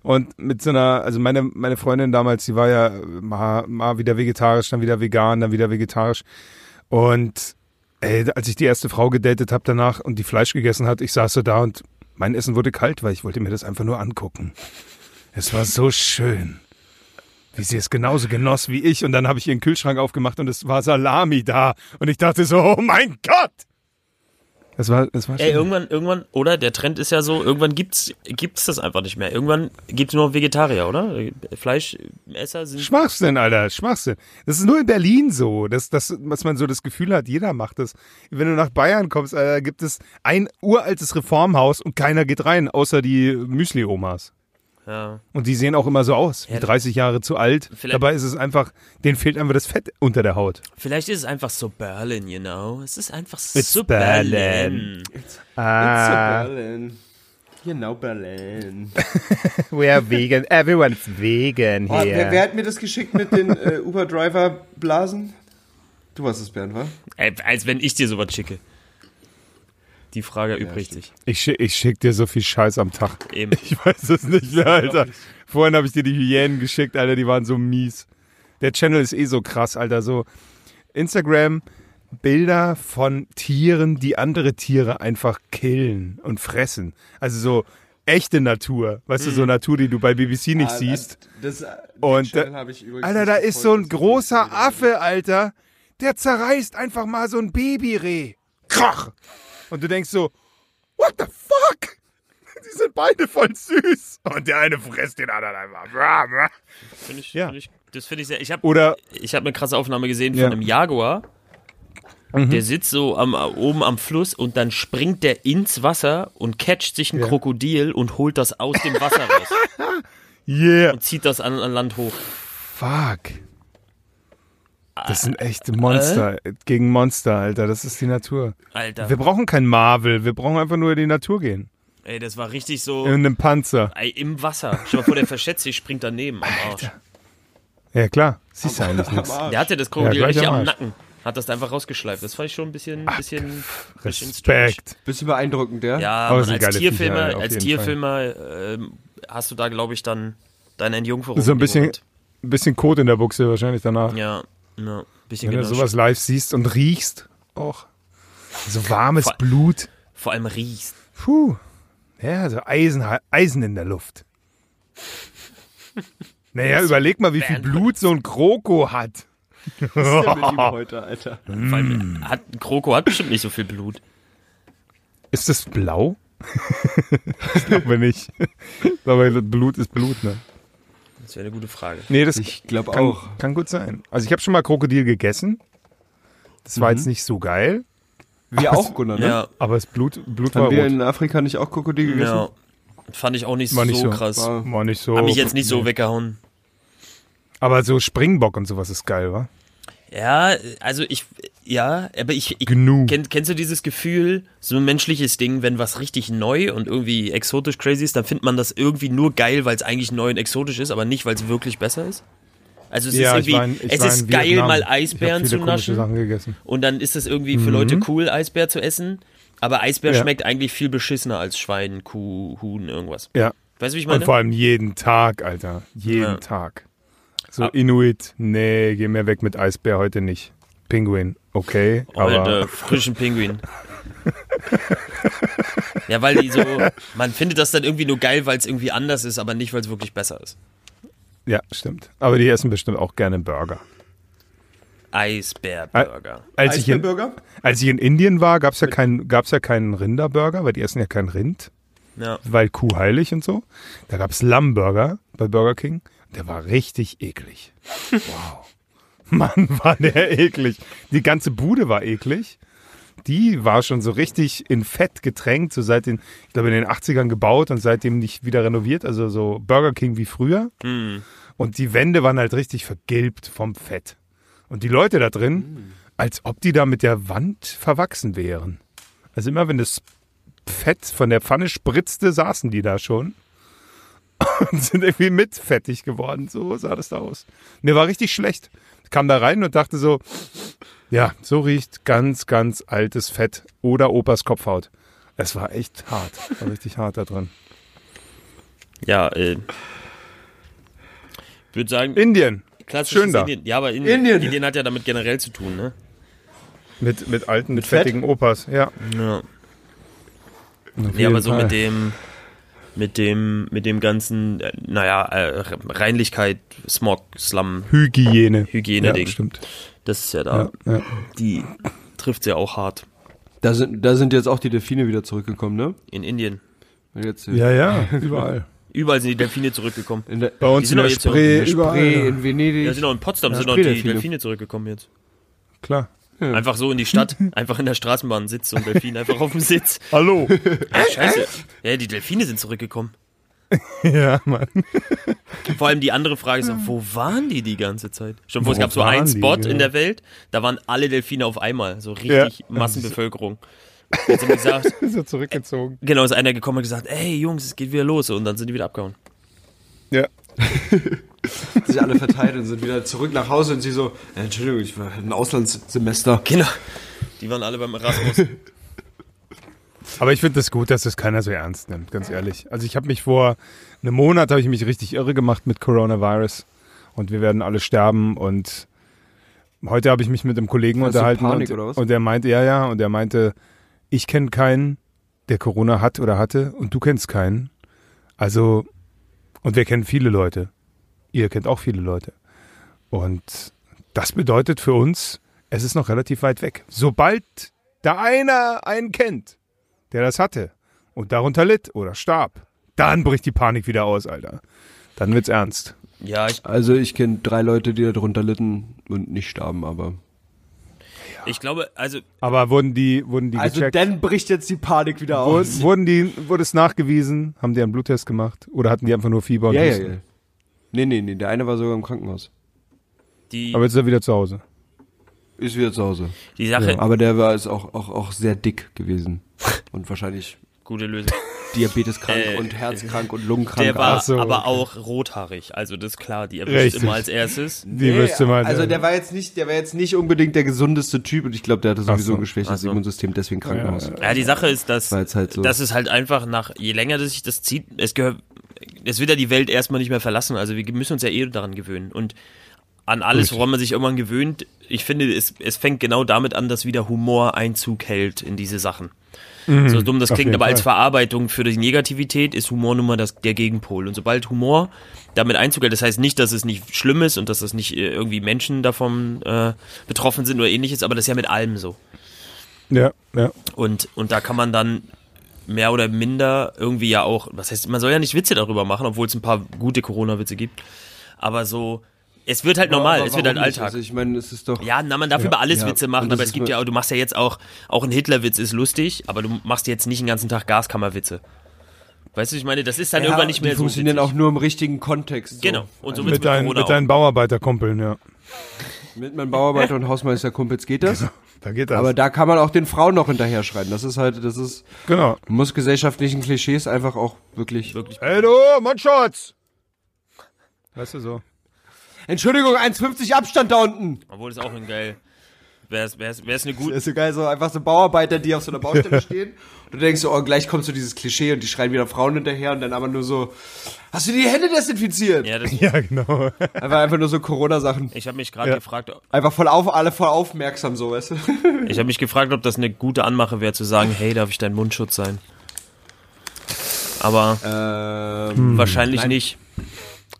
Speaker 4: Und mit so einer, also meine, meine Freundin damals, die war ja mal, mal wieder vegetarisch, dann wieder vegan, dann wieder vegetarisch. Und ey, als ich die erste Frau gedatet habe danach und die Fleisch gegessen hat, ich saß so da und mein Essen wurde kalt, weil ich wollte mir das einfach nur angucken. Es war so schön. Wie sie es genauso genoss wie ich. Und dann habe ich ihren Kühlschrank aufgemacht und es war Salami da. Und ich dachte so, oh mein Gott! Das war, das war.
Speaker 3: Ey, irgendwann, irgendwann, oder? Der Trend ist ja so, irgendwann gibt's, gibt's das einfach nicht mehr. Irgendwann gibt's nur noch Vegetarier, oder? Fleischesser sind.
Speaker 4: Schwachsinn, Alter, Schwachsinn. Das ist nur in Berlin so, dass, dass, dass man so das Gefühl hat, jeder macht das. Wenn du nach Bayern kommst, Alter, gibt es ein uraltes Reformhaus und keiner geht rein, außer die Müsli-Omas.
Speaker 3: Ja.
Speaker 4: Und die sehen auch immer so aus, wie
Speaker 3: Ja.
Speaker 4: 30 Jahre zu alt. Dabei ist es einfach, denen fehlt einfach das Fett unter der Haut.
Speaker 3: Vielleicht ist es einfach so Berlin, you know? Es ist einfach
Speaker 4: It's
Speaker 3: so
Speaker 4: Berlin.
Speaker 3: Berlin.
Speaker 2: It's
Speaker 4: Ah,
Speaker 2: a Berlin. Genau, Berlin.
Speaker 4: we are vegan. Everyone's vegan
Speaker 2: Oh, wer, wer hat mir das geschickt mit den äh, Uber-Driver-Blasen? Du warst es, Bernd, wa?
Speaker 3: Ey, als wenn ich dir sowas schicke. Die Frage übrigt sich.
Speaker 4: Ich, schick, ich schick dir so viel Scheiß am Tag.
Speaker 3: Eben.
Speaker 4: Ich weiß es nicht mehr, Alter. Vorhin habe ich dir die Hyänen geschickt, Alter, die waren so mies. Der Channel ist eh so krass, Alter. So Instagram, Bilder von Tieren, die andere Tiere einfach killen und fressen. Also so echte Natur. Weißt du, so Natur, die du bei BBC nicht
Speaker 2: Ah,
Speaker 4: siehst.
Speaker 2: Das,
Speaker 4: Und,
Speaker 2: Channel
Speaker 4: äh,
Speaker 2: hab ich übrigens
Speaker 4: Alter, da ist so ein großer Affe, Alter. Der zerreißt einfach mal so ein Babyreh. Krach. Und du denkst so, what the fuck? Die sind beide voll süß. Und der eine frisst den anderen einfach. Bra, bra.
Speaker 3: Find ich,
Speaker 4: Ja.
Speaker 3: find ich, das finde ich sehr. Ich habe
Speaker 4: Oder,
Speaker 3: ich hab eine krasse Aufnahme gesehen
Speaker 4: Ja. Mhm.
Speaker 3: von einem Jaguar. Der sitzt so am, oben am Fluss und dann springt der ins Wasser und catcht sich ein
Speaker 4: Ja.
Speaker 3: Krokodil und holt das aus dem Wasser raus
Speaker 4: yeah.
Speaker 3: und zieht das an, an Land hoch.
Speaker 4: Fuck. Das sind echte Monster gegen Monster, Alter. Das ist die Natur.
Speaker 3: Alter.
Speaker 4: Wir brauchen kein Marvel, wir brauchen einfach nur in die Natur gehen.
Speaker 3: Ey, das war richtig so.
Speaker 4: In einem Panzer.
Speaker 3: Ey, im Wasser. Stell dir mal vor, der verschätzt sich, springt daneben am Arsch.
Speaker 4: Ja, klar. Siehst du eigentlich nichts.
Speaker 3: Der hatte das Krokodil
Speaker 4: gleich
Speaker 3: richtig
Speaker 4: am
Speaker 3: am. Nacken. Hat das da einfach rausgeschleift. Das fand ich schon ein bisschen, bisschen, bisschen strange.
Speaker 4: Respekt.
Speaker 2: Bisschen beeindruckend, ja?
Speaker 3: Ja,
Speaker 4: Aber sind
Speaker 3: als Tierfilmer,
Speaker 4: Viecher,
Speaker 3: als Tierfilmer ähm, hast du da, glaube ich, dann deine Entjungferung.
Speaker 4: So ein bisschen, ein bisschen Kot in der Buchse wahrscheinlich danach.
Speaker 3: Ja, ja, bisschen
Speaker 4: Wenn du
Speaker 3: genau.
Speaker 4: sowas live siehst und riechst, auch. So warmes
Speaker 3: Vor-
Speaker 4: Blut.
Speaker 3: Vor allem riechst.
Speaker 4: Puh. Ja, so Eisen, Eisen in der Luft. Naja, überleg mal, wie viel Blut so ein Kroko hat.
Speaker 2: Was ist denn mit ihm heute, Alter?
Speaker 3: Vor
Speaker 4: Mm.
Speaker 3: allem hat, ein Kroko hat bestimmt nicht so viel Blut.
Speaker 4: Ist das blau? ich glaube nicht. Ich glaube, Blut ist Blut, ne?
Speaker 3: Das wäre eine gute Frage.
Speaker 4: Nee, das
Speaker 2: Ich glaube
Speaker 4: kann,
Speaker 2: auch.
Speaker 4: kann gut sein. Also ich habe schon mal Krokodil gegessen. Das war jetzt nicht so geil,
Speaker 2: Wir auch, Gunnar, ne?
Speaker 3: Ja,
Speaker 4: aber das Blut, Blut war
Speaker 2: Haben wir
Speaker 4: rot.
Speaker 2: in Afrika nicht auch Krokodil gegessen?
Speaker 3: ja. Fand ich auch nicht,
Speaker 4: War nicht
Speaker 3: so
Speaker 4: so.
Speaker 3: krass.
Speaker 2: War-
Speaker 4: War nicht so.
Speaker 3: Hab mich jetzt nicht so
Speaker 4: nee.
Speaker 3: weggehauen.
Speaker 4: Aber so Springbock und sowas ist geil, wa?
Speaker 3: Ja, also ich, ja, aber ich, ich
Speaker 4: Gnu.
Speaker 3: kenn, kennst du dieses Gefühl, so ein menschliches Ding, wenn was richtig neu und irgendwie exotisch crazy ist, dann findet man das irgendwie nur geil, weil es eigentlich neu und exotisch ist, aber nicht, weil es wirklich besser ist? Also es
Speaker 4: ja,
Speaker 3: ist irgendwie,
Speaker 4: in,
Speaker 3: es ist geil,
Speaker 4: Vietnam.
Speaker 3: mal Eisbären zu naschen und dann ist es irgendwie für Leute cool, Eisbär zu essen, aber Eisbär
Speaker 4: Ja.
Speaker 3: schmeckt eigentlich viel beschissener als Schwein, Kuh, Huhn, irgendwas.
Speaker 4: Ja.
Speaker 3: Weißt du, wie ich
Speaker 4: Und
Speaker 3: meine?
Speaker 4: vor allem jeden Tag, Alter. Jeden
Speaker 3: Ja.
Speaker 4: Tag. So
Speaker 3: Ah.
Speaker 4: Inuit, nee, geh mir weg mit Eisbär heute nicht. Pinguin, okay, aber
Speaker 3: Alter, frischen Pinguin. ja, weil die so, man findet das dann irgendwie nur geil, weil es irgendwie anders ist, aber nicht, weil es wirklich besser ist.
Speaker 4: ja, stimmt. Aber die essen bestimmt auch gerne Burger.
Speaker 3: Eisbärburger.
Speaker 4: Als ich, in,
Speaker 2: Eisbärburger?
Speaker 4: als ich in Indien war, gab's ja keinen gab's ja keinen Rinderburger, weil die essen ja kein Rind,
Speaker 3: Ja.
Speaker 4: weil Kuh heilig und so. Da gab's Lammburger bei Burger King. Der war richtig eklig. Wow. Mann, war der eklig. Die ganze Bude war eklig. Die war schon so richtig in Fett getränkt, so seit den, ich glaube, in den 80ern gebaut und seitdem nicht wieder renoviert. Also so Burger King wie früher.
Speaker 3: Hm.
Speaker 4: Und die Wände waren halt richtig vergilbt vom Fett. Und die Leute da drin, als ob die da mit der Wand verwachsen wären. Also immer wenn das Fett von der Pfanne spritzte, saßen die da schon. Und sind irgendwie mit fettig geworden. So sah das da aus. Mir war richtig schlecht. Ich kam da rein und dachte so, ja, so riecht ganz, ganz altes Fett oder Opas Kopfhaut. Es war echt hart. War richtig hart da drin.
Speaker 3: Ja, äh. Ich würde sagen,
Speaker 4: Indien. schön da.
Speaker 3: Indien. Ja, aber Indien,
Speaker 2: Indien.
Speaker 3: Indien hat ja damit generell zu tun, ne?
Speaker 4: Mit, mit alten,
Speaker 2: Mit Fett?
Speaker 4: fettigen Opas. Ja.
Speaker 3: Ja. Nee, aber so
Speaker 4: Fall.
Speaker 3: mit dem, mit dem, mit dem ganzen, äh, naja, äh, Reinlichkeit, Smog, Slum,
Speaker 4: Hygiene.
Speaker 3: Hygiene-Ding.
Speaker 4: Ja, stimmt.
Speaker 3: Das ist ja da,
Speaker 4: Ja, ja.
Speaker 3: die trifft ja auch hart
Speaker 2: Da sind, da sind jetzt auch die Delfine wieder zurückgekommen, ne?
Speaker 3: in Indien.
Speaker 2: Jetzt,
Speaker 4: ja, ja, überall.
Speaker 3: Überall sind die Delfine zurückgekommen.
Speaker 2: In der,
Speaker 4: Bei uns
Speaker 3: sind
Speaker 4: in der Spree,
Speaker 2: in der
Speaker 4: überall.
Speaker 2: Spree, in Venedig.
Speaker 3: Ja, sind auch in Potsdam
Speaker 2: Ja,
Speaker 3: sind auch die. Delfine zurückgekommen jetzt.
Speaker 4: Klar.
Speaker 3: Einfach so in die Stadt, einfach in der Straßenbahn sitzt so ein Delfin einfach auf dem Sitz.
Speaker 4: Hallo.
Speaker 3: Scheiße. Ja, die Delfine sind zurückgekommen.
Speaker 4: ja, Mann.
Speaker 3: Vor allem die andere Frage ist, auch, wo waren die die ganze Zeit? Schon vor, es gab so einen
Speaker 4: die,
Speaker 3: Spot
Speaker 4: genau.
Speaker 3: in der Welt, da waren alle Delfine auf einmal, so richtig
Speaker 4: Ja.
Speaker 3: Massenbevölkerung. Jetzt haben die gesagt,
Speaker 4: Ist er zurückgezogen.
Speaker 3: genau, ist einer gekommen und gesagt, ey Jungs, es geht wieder los und dann sind die wieder abgehauen.
Speaker 4: Ja.
Speaker 2: sich alle verteilt und sind wieder zurück nach Hause und sie so, äh, Entschuldigung, ich war ein Auslandssemester.
Speaker 3: Genau. Die waren alle beim Erasmus.
Speaker 4: Aber ich finde das gut, dass das keiner so ernst nimmt, ganz ehrlich. Also ich habe mich vor einem Monat habe ich mich richtig irre gemacht mit Coronavirus und wir werden alle sterben und heute habe ich mich mit einem Kollegen
Speaker 2: Hast
Speaker 4: unterhalten
Speaker 2: Panik
Speaker 4: und,
Speaker 2: oder was?
Speaker 4: und der meinte, ja, ja, und er meinte, ich kenne keinen, der Corona hat oder hatte und du kennst keinen. Also, und wir kennen viele Leute. Ihr kennt auch viele Leute. Und das bedeutet für uns, es ist noch relativ weit weg. Sobald da einer einen kennt, der das hatte und darunter litt oder starb, dann bricht die Panik wieder aus, Alter. Dann wird's ernst.
Speaker 3: Ja, ich,
Speaker 2: Also ich kenne drei Leute, die darunter litten und nicht starben, aber...
Speaker 3: ich glaube, also
Speaker 4: Aber wurden die, wurden die
Speaker 2: Also
Speaker 4: gecheckt?
Speaker 2: dann bricht jetzt die Panik wieder
Speaker 4: Wurden,
Speaker 2: aus.
Speaker 4: wurden die, wurde es nachgewiesen? Haben die einen Bluttest gemacht? Oder hatten die einfach nur Fieber und
Speaker 2: Ja, ja, ja. Nee, nee, nee, der eine war sogar im Krankenhaus.
Speaker 3: die,
Speaker 4: Aber jetzt ist er wieder zu Hause.
Speaker 2: ist wieder zu Hause.
Speaker 3: Die Sache,
Speaker 2: Aber der war ist auch, auch, auch sehr dick gewesen. Und wahrscheinlich
Speaker 3: gute Lösung.
Speaker 2: diabeteskrank
Speaker 3: Äh,
Speaker 2: und herzkrank und lungenkrank.
Speaker 3: Der war
Speaker 4: so,
Speaker 3: aber
Speaker 4: okay.
Speaker 3: auch rothaarig, also das ist klar, die erwischt immer als erstes.
Speaker 4: Die müsste man.
Speaker 2: also der war jetzt nicht, der war jetzt nicht unbedingt der gesundeste Typ und ich glaube, der hatte sowieso
Speaker 4: so.
Speaker 2: ein geschwächtes
Speaker 3: so.
Speaker 2: Immunsystem, deswegen Krankenhaus.
Speaker 3: Ja, die Sache ist, dass
Speaker 2: halt so.
Speaker 3: das ist halt einfach nach, je länger das sich das zieht, es gehört, es wird ja die Welt erstmal nicht mehr verlassen. Also wir müssen uns ja eh daran gewöhnen. Und an alles, woran man sich irgendwann gewöhnt, ich finde, es, es fängt genau damit an, dass wieder Humor Einzug hält in diese Sachen. so dumm das klingt, aber als. Verarbeitung für die Negativität ist Humor nun mal das, der Gegenpol. Und sobald Humor damit Einzug hält, das heißt nicht, dass es nicht schlimm ist und dass das nicht äh, irgendwie Menschen davon äh, betroffen sind oder ähnliches, aber das ist ja mit allem so.
Speaker 4: ja, ja.
Speaker 3: Und, und da kann man dann mehr oder minder irgendwie ja auch, was heißt, man soll ja nicht Witze darüber machen, obwohl es ein paar gute Corona-Witze gibt. Aber so, es wird halt normal,
Speaker 2: Aber
Speaker 3: es wird halt? Alltag.
Speaker 2: Also ich meine, es ist doch.
Speaker 3: ja, na, man darf über alles
Speaker 2: Ja,
Speaker 3: Witze machen, aber es gibt ja auch, du machst ja jetzt auch, auch ein Hitlerwitz ist lustig, aber du machst jetzt nicht den ganzen Tag Gaskammerwitze. Weißt du, ich meine, das ist dann
Speaker 2: Ja,
Speaker 3: irgendwann nicht
Speaker 2: die
Speaker 3: mehr so.
Speaker 2: funktionieren
Speaker 3: witzig.
Speaker 2: auch nur im richtigen Kontext. So.
Speaker 3: Genau. Und so wird's
Speaker 4: Mit,
Speaker 3: Corona
Speaker 4: mit deinen. Bauarbeiterkumpeln, ja.
Speaker 2: Mit meinem Bauarbeiter und Hausmeisterkumpels geht das.
Speaker 4: Da geht das.
Speaker 2: Aber da kann man auch den Frauen noch hinterher schreien. Das ist halt, das ist,
Speaker 4: genau.
Speaker 2: muss gesellschaftlichen Klischees einfach auch wirklich.
Speaker 3: Wirklich.
Speaker 4: Hey du, Mundschutz! Weißt du so?
Speaker 2: Entschuldigung, 1,50 Abstand da unten.
Speaker 3: Obwohl es auch ein geil. Wäre es wär's, wär's eine
Speaker 2: Das
Speaker 3: gute.
Speaker 2: ist so geil, so einfach so Bauarbeiter, die auf so einer Baustelle stehen. Und du denkst so, oh, gleich kommt so dieses Klischee und die schreien wieder Frauen hinterher und dann aber nur so, hast du die Hände desinfiziert?
Speaker 3: Ja, das,
Speaker 4: Ja, genau.
Speaker 2: Einfach, einfach nur so Corona-Sachen.
Speaker 3: ich habe mich gerade
Speaker 4: Ja.
Speaker 3: gefragt,
Speaker 2: Einfach voll auf, alle voll aufmerksam, so, weißt du?
Speaker 3: ich habe mich gefragt, ob das eine gute Anmache wäre, zu sagen, hey, darf ich dein Mundschutz sein? Aber
Speaker 2: ähm,
Speaker 3: wahrscheinlich nicht.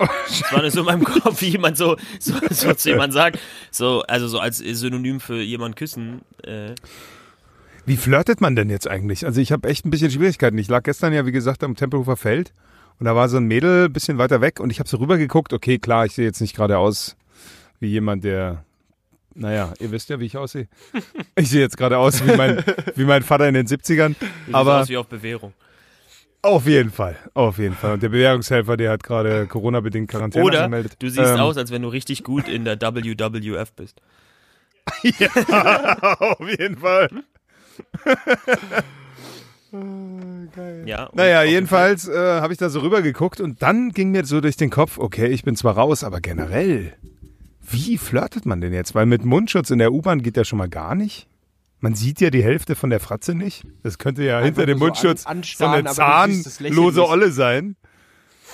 Speaker 3: Das war so in meinem Kopf, wie jemand so, so, so zu jemandem sagt, so, also so als Synonym für jemanden küssen. Äh,
Speaker 4: Wie flirtet man denn jetzt eigentlich? Also ich habe echt ein bisschen Schwierigkeiten. Ich lag gestern ja, wie gesagt, am Tempelhofer Feld und da war so ein Mädel ein bisschen weiter weg und ich habe so rübergeguckt. Okay, klar, ich sehe jetzt nicht gerade aus wie jemand, der, naja, ihr wisst ja, wie ich aussehe. Ich sehe jetzt gerade aus wie mein, wie mein Vater in den 70ern.
Speaker 3: sieht
Speaker 4: Aber
Speaker 3: aus wie auf Bewährung.
Speaker 4: Auf jeden Fall, auf jeden Fall. Und der Bewährungshelfer, der hat gerade Corona-bedingt Quarantäne
Speaker 3: Oder
Speaker 4: angemeldet.
Speaker 3: du siehst
Speaker 4: Ähm,
Speaker 3: aus, als wenn du richtig gut in der WWF bist.
Speaker 4: auf jeden Fall.
Speaker 3: Ja. und
Speaker 4: Naja, jedenfalls äh, habe ich da so rübergeguckt und dann ging mir so durch den Kopf, okay, ich bin zwar raus, aber generell, wie flirtet man denn jetzt? Weil mit Mundschutz in der U-Bahn geht ja schon mal gar nicht. Man sieht ja die Hälfte von der Fratze nicht. Das könnte ja hinter dem
Speaker 2: so
Speaker 4: Mundschutz
Speaker 2: an-
Speaker 4: so eine zahnlose. Olle sein.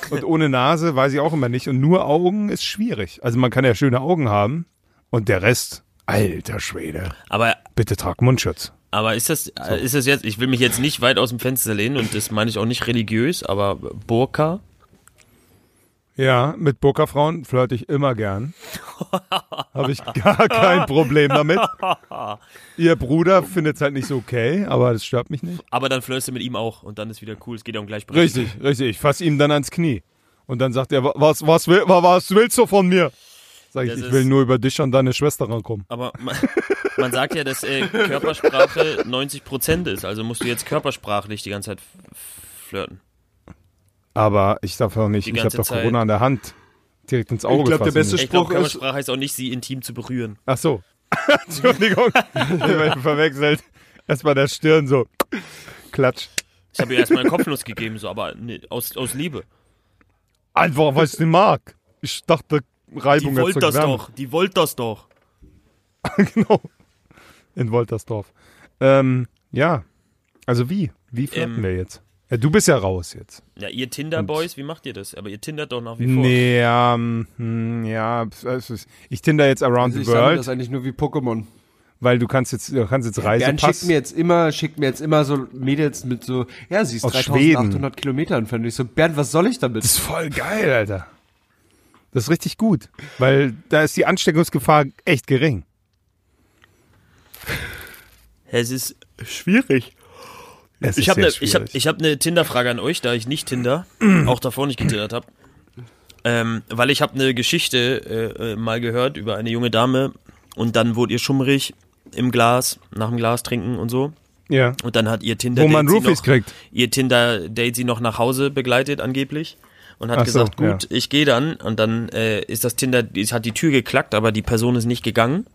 Speaker 4: Und ohne Nase weiß ich auch immer nicht. Und nur Augen ist schwierig. Also man kann ja schöne Augen haben und der Rest, alter Schwede,
Speaker 3: Aber
Speaker 4: bitte trag Mundschutz.
Speaker 3: Aber ist das, äh, ist das jetzt, ich will mich jetzt nicht weit aus dem Fenster lehnen und das meine ich auch nicht religiös, aber Burka,
Speaker 4: Ja, mit Burka-Frauen flirte ich immer gern. Habe ich gar kein Problem damit. Ihr Bruder findet es halt nicht so okay, aber das stört mich nicht.
Speaker 3: aber dann flirtst du mit ihm auch und dann ist wieder cool, es geht ja um gleich
Speaker 4: Richtig, richtig. Ich fasse ihm dann ans Knie. Und dann sagt er, "Wa- was, was, will, wa- was willst du von mir? Sag ich,
Speaker 3: Das
Speaker 4: ich will nur über dich und deine Schwester rankommen.
Speaker 3: Aber man, man sagt ja, dass äh, Körpersprache 90% ist, also musst du jetzt körpersprachlich die ganze Zeit flirten.
Speaker 4: Aber ich darf auch nicht, ich habe doch
Speaker 3: Zeit.
Speaker 4: Corona an der Hand. Direkt ins Auge
Speaker 2: glaub, der
Speaker 4: fassen
Speaker 2: beste.
Speaker 3: Ich glaube,
Speaker 2: Spruch ist-
Speaker 3: Körpersprache heißt auch nicht, sie intim zu berühren.
Speaker 4: Ach so. Entschuldigung. ich hab verwechselt. Erstmal der Stirn so. Klatsch.
Speaker 3: Ich habe ihr erstmal einen Kopfnuss gegeben, so, aber ne, aus, aus Liebe.
Speaker 4: Einfach, weil ich den mag. Ich dachte, Reibung
Speaker 3: Die wollte
Speaker 4: erzeugt
Speaker 3: das
Speaker 4: Wärme.
Speaker 3: doch, die wollte das doch.
Speaker 4: genau. In Woltersdorf. Ähm, ja. Also wie? Wie flirten
Speaker 3: Ähm,
Speaker 4: wir jetzt? Ja, du bist ja raus jetzt.
Speaker 3: Ja, ihr Tinder-Boys, wie macht ihr das? Aber ihr tindert doch nach wie vor.
Speaker 4: Nee, ähm, hm, ja, ich tinder jetzt around
Speaker 2: Also ich
Speaker 4: the world,
Speaker 2: das eigentlich nur wie Pokémon.
Speaker 4: weil du kannst jetzt, du kannst jetzt
Speaker 2: Bernd
Speaker 4: Reisepass.
Speaker 2: schickt mir jetzt immer, schickt mir jetzt immer so Mädels mit so, ja, sie ist
Speaker 4: Aus
Speaker 2: 3800 Kilometer entfernt. Und ich so, Bernd, was soll ich damit?
Speaker 4: Das ist voll geil, Alter. Das ist richtig gut, weil da ist die Ansteckungsgefahr echt gering.
Speaker 3: Es ist schwierig.
Speaker 4: Es
Speaker 3: Ich habe eine ich hab, ich hab ne Tinder-Frage an euch, da ich nicht Tinder, auch davor nicht getindert habe. Ähm, weil ich habe eine Geschichte äh, äh, mal gehört über eine junge Dame und dann wurde ihr schummrig im Glas, nach dem Glas trinken und so.
Speaker 4: ja.
Speaker 3: Und dann hat ihr Tinder
Speaker 4: Wo man Roofies
Speaker 3: noch,
Speaker 4: kriegt.
Speaker 3: ihr Tinder-Date sie noch nach Hause begleitet angeblich und hat
Speaker 4: Ach so,
Speaker 3: gesagt, gut, ich gehe dann und dann äh, ist das Tinder, es hat die Tür geklackt, aber die Person ist nicht gegangen.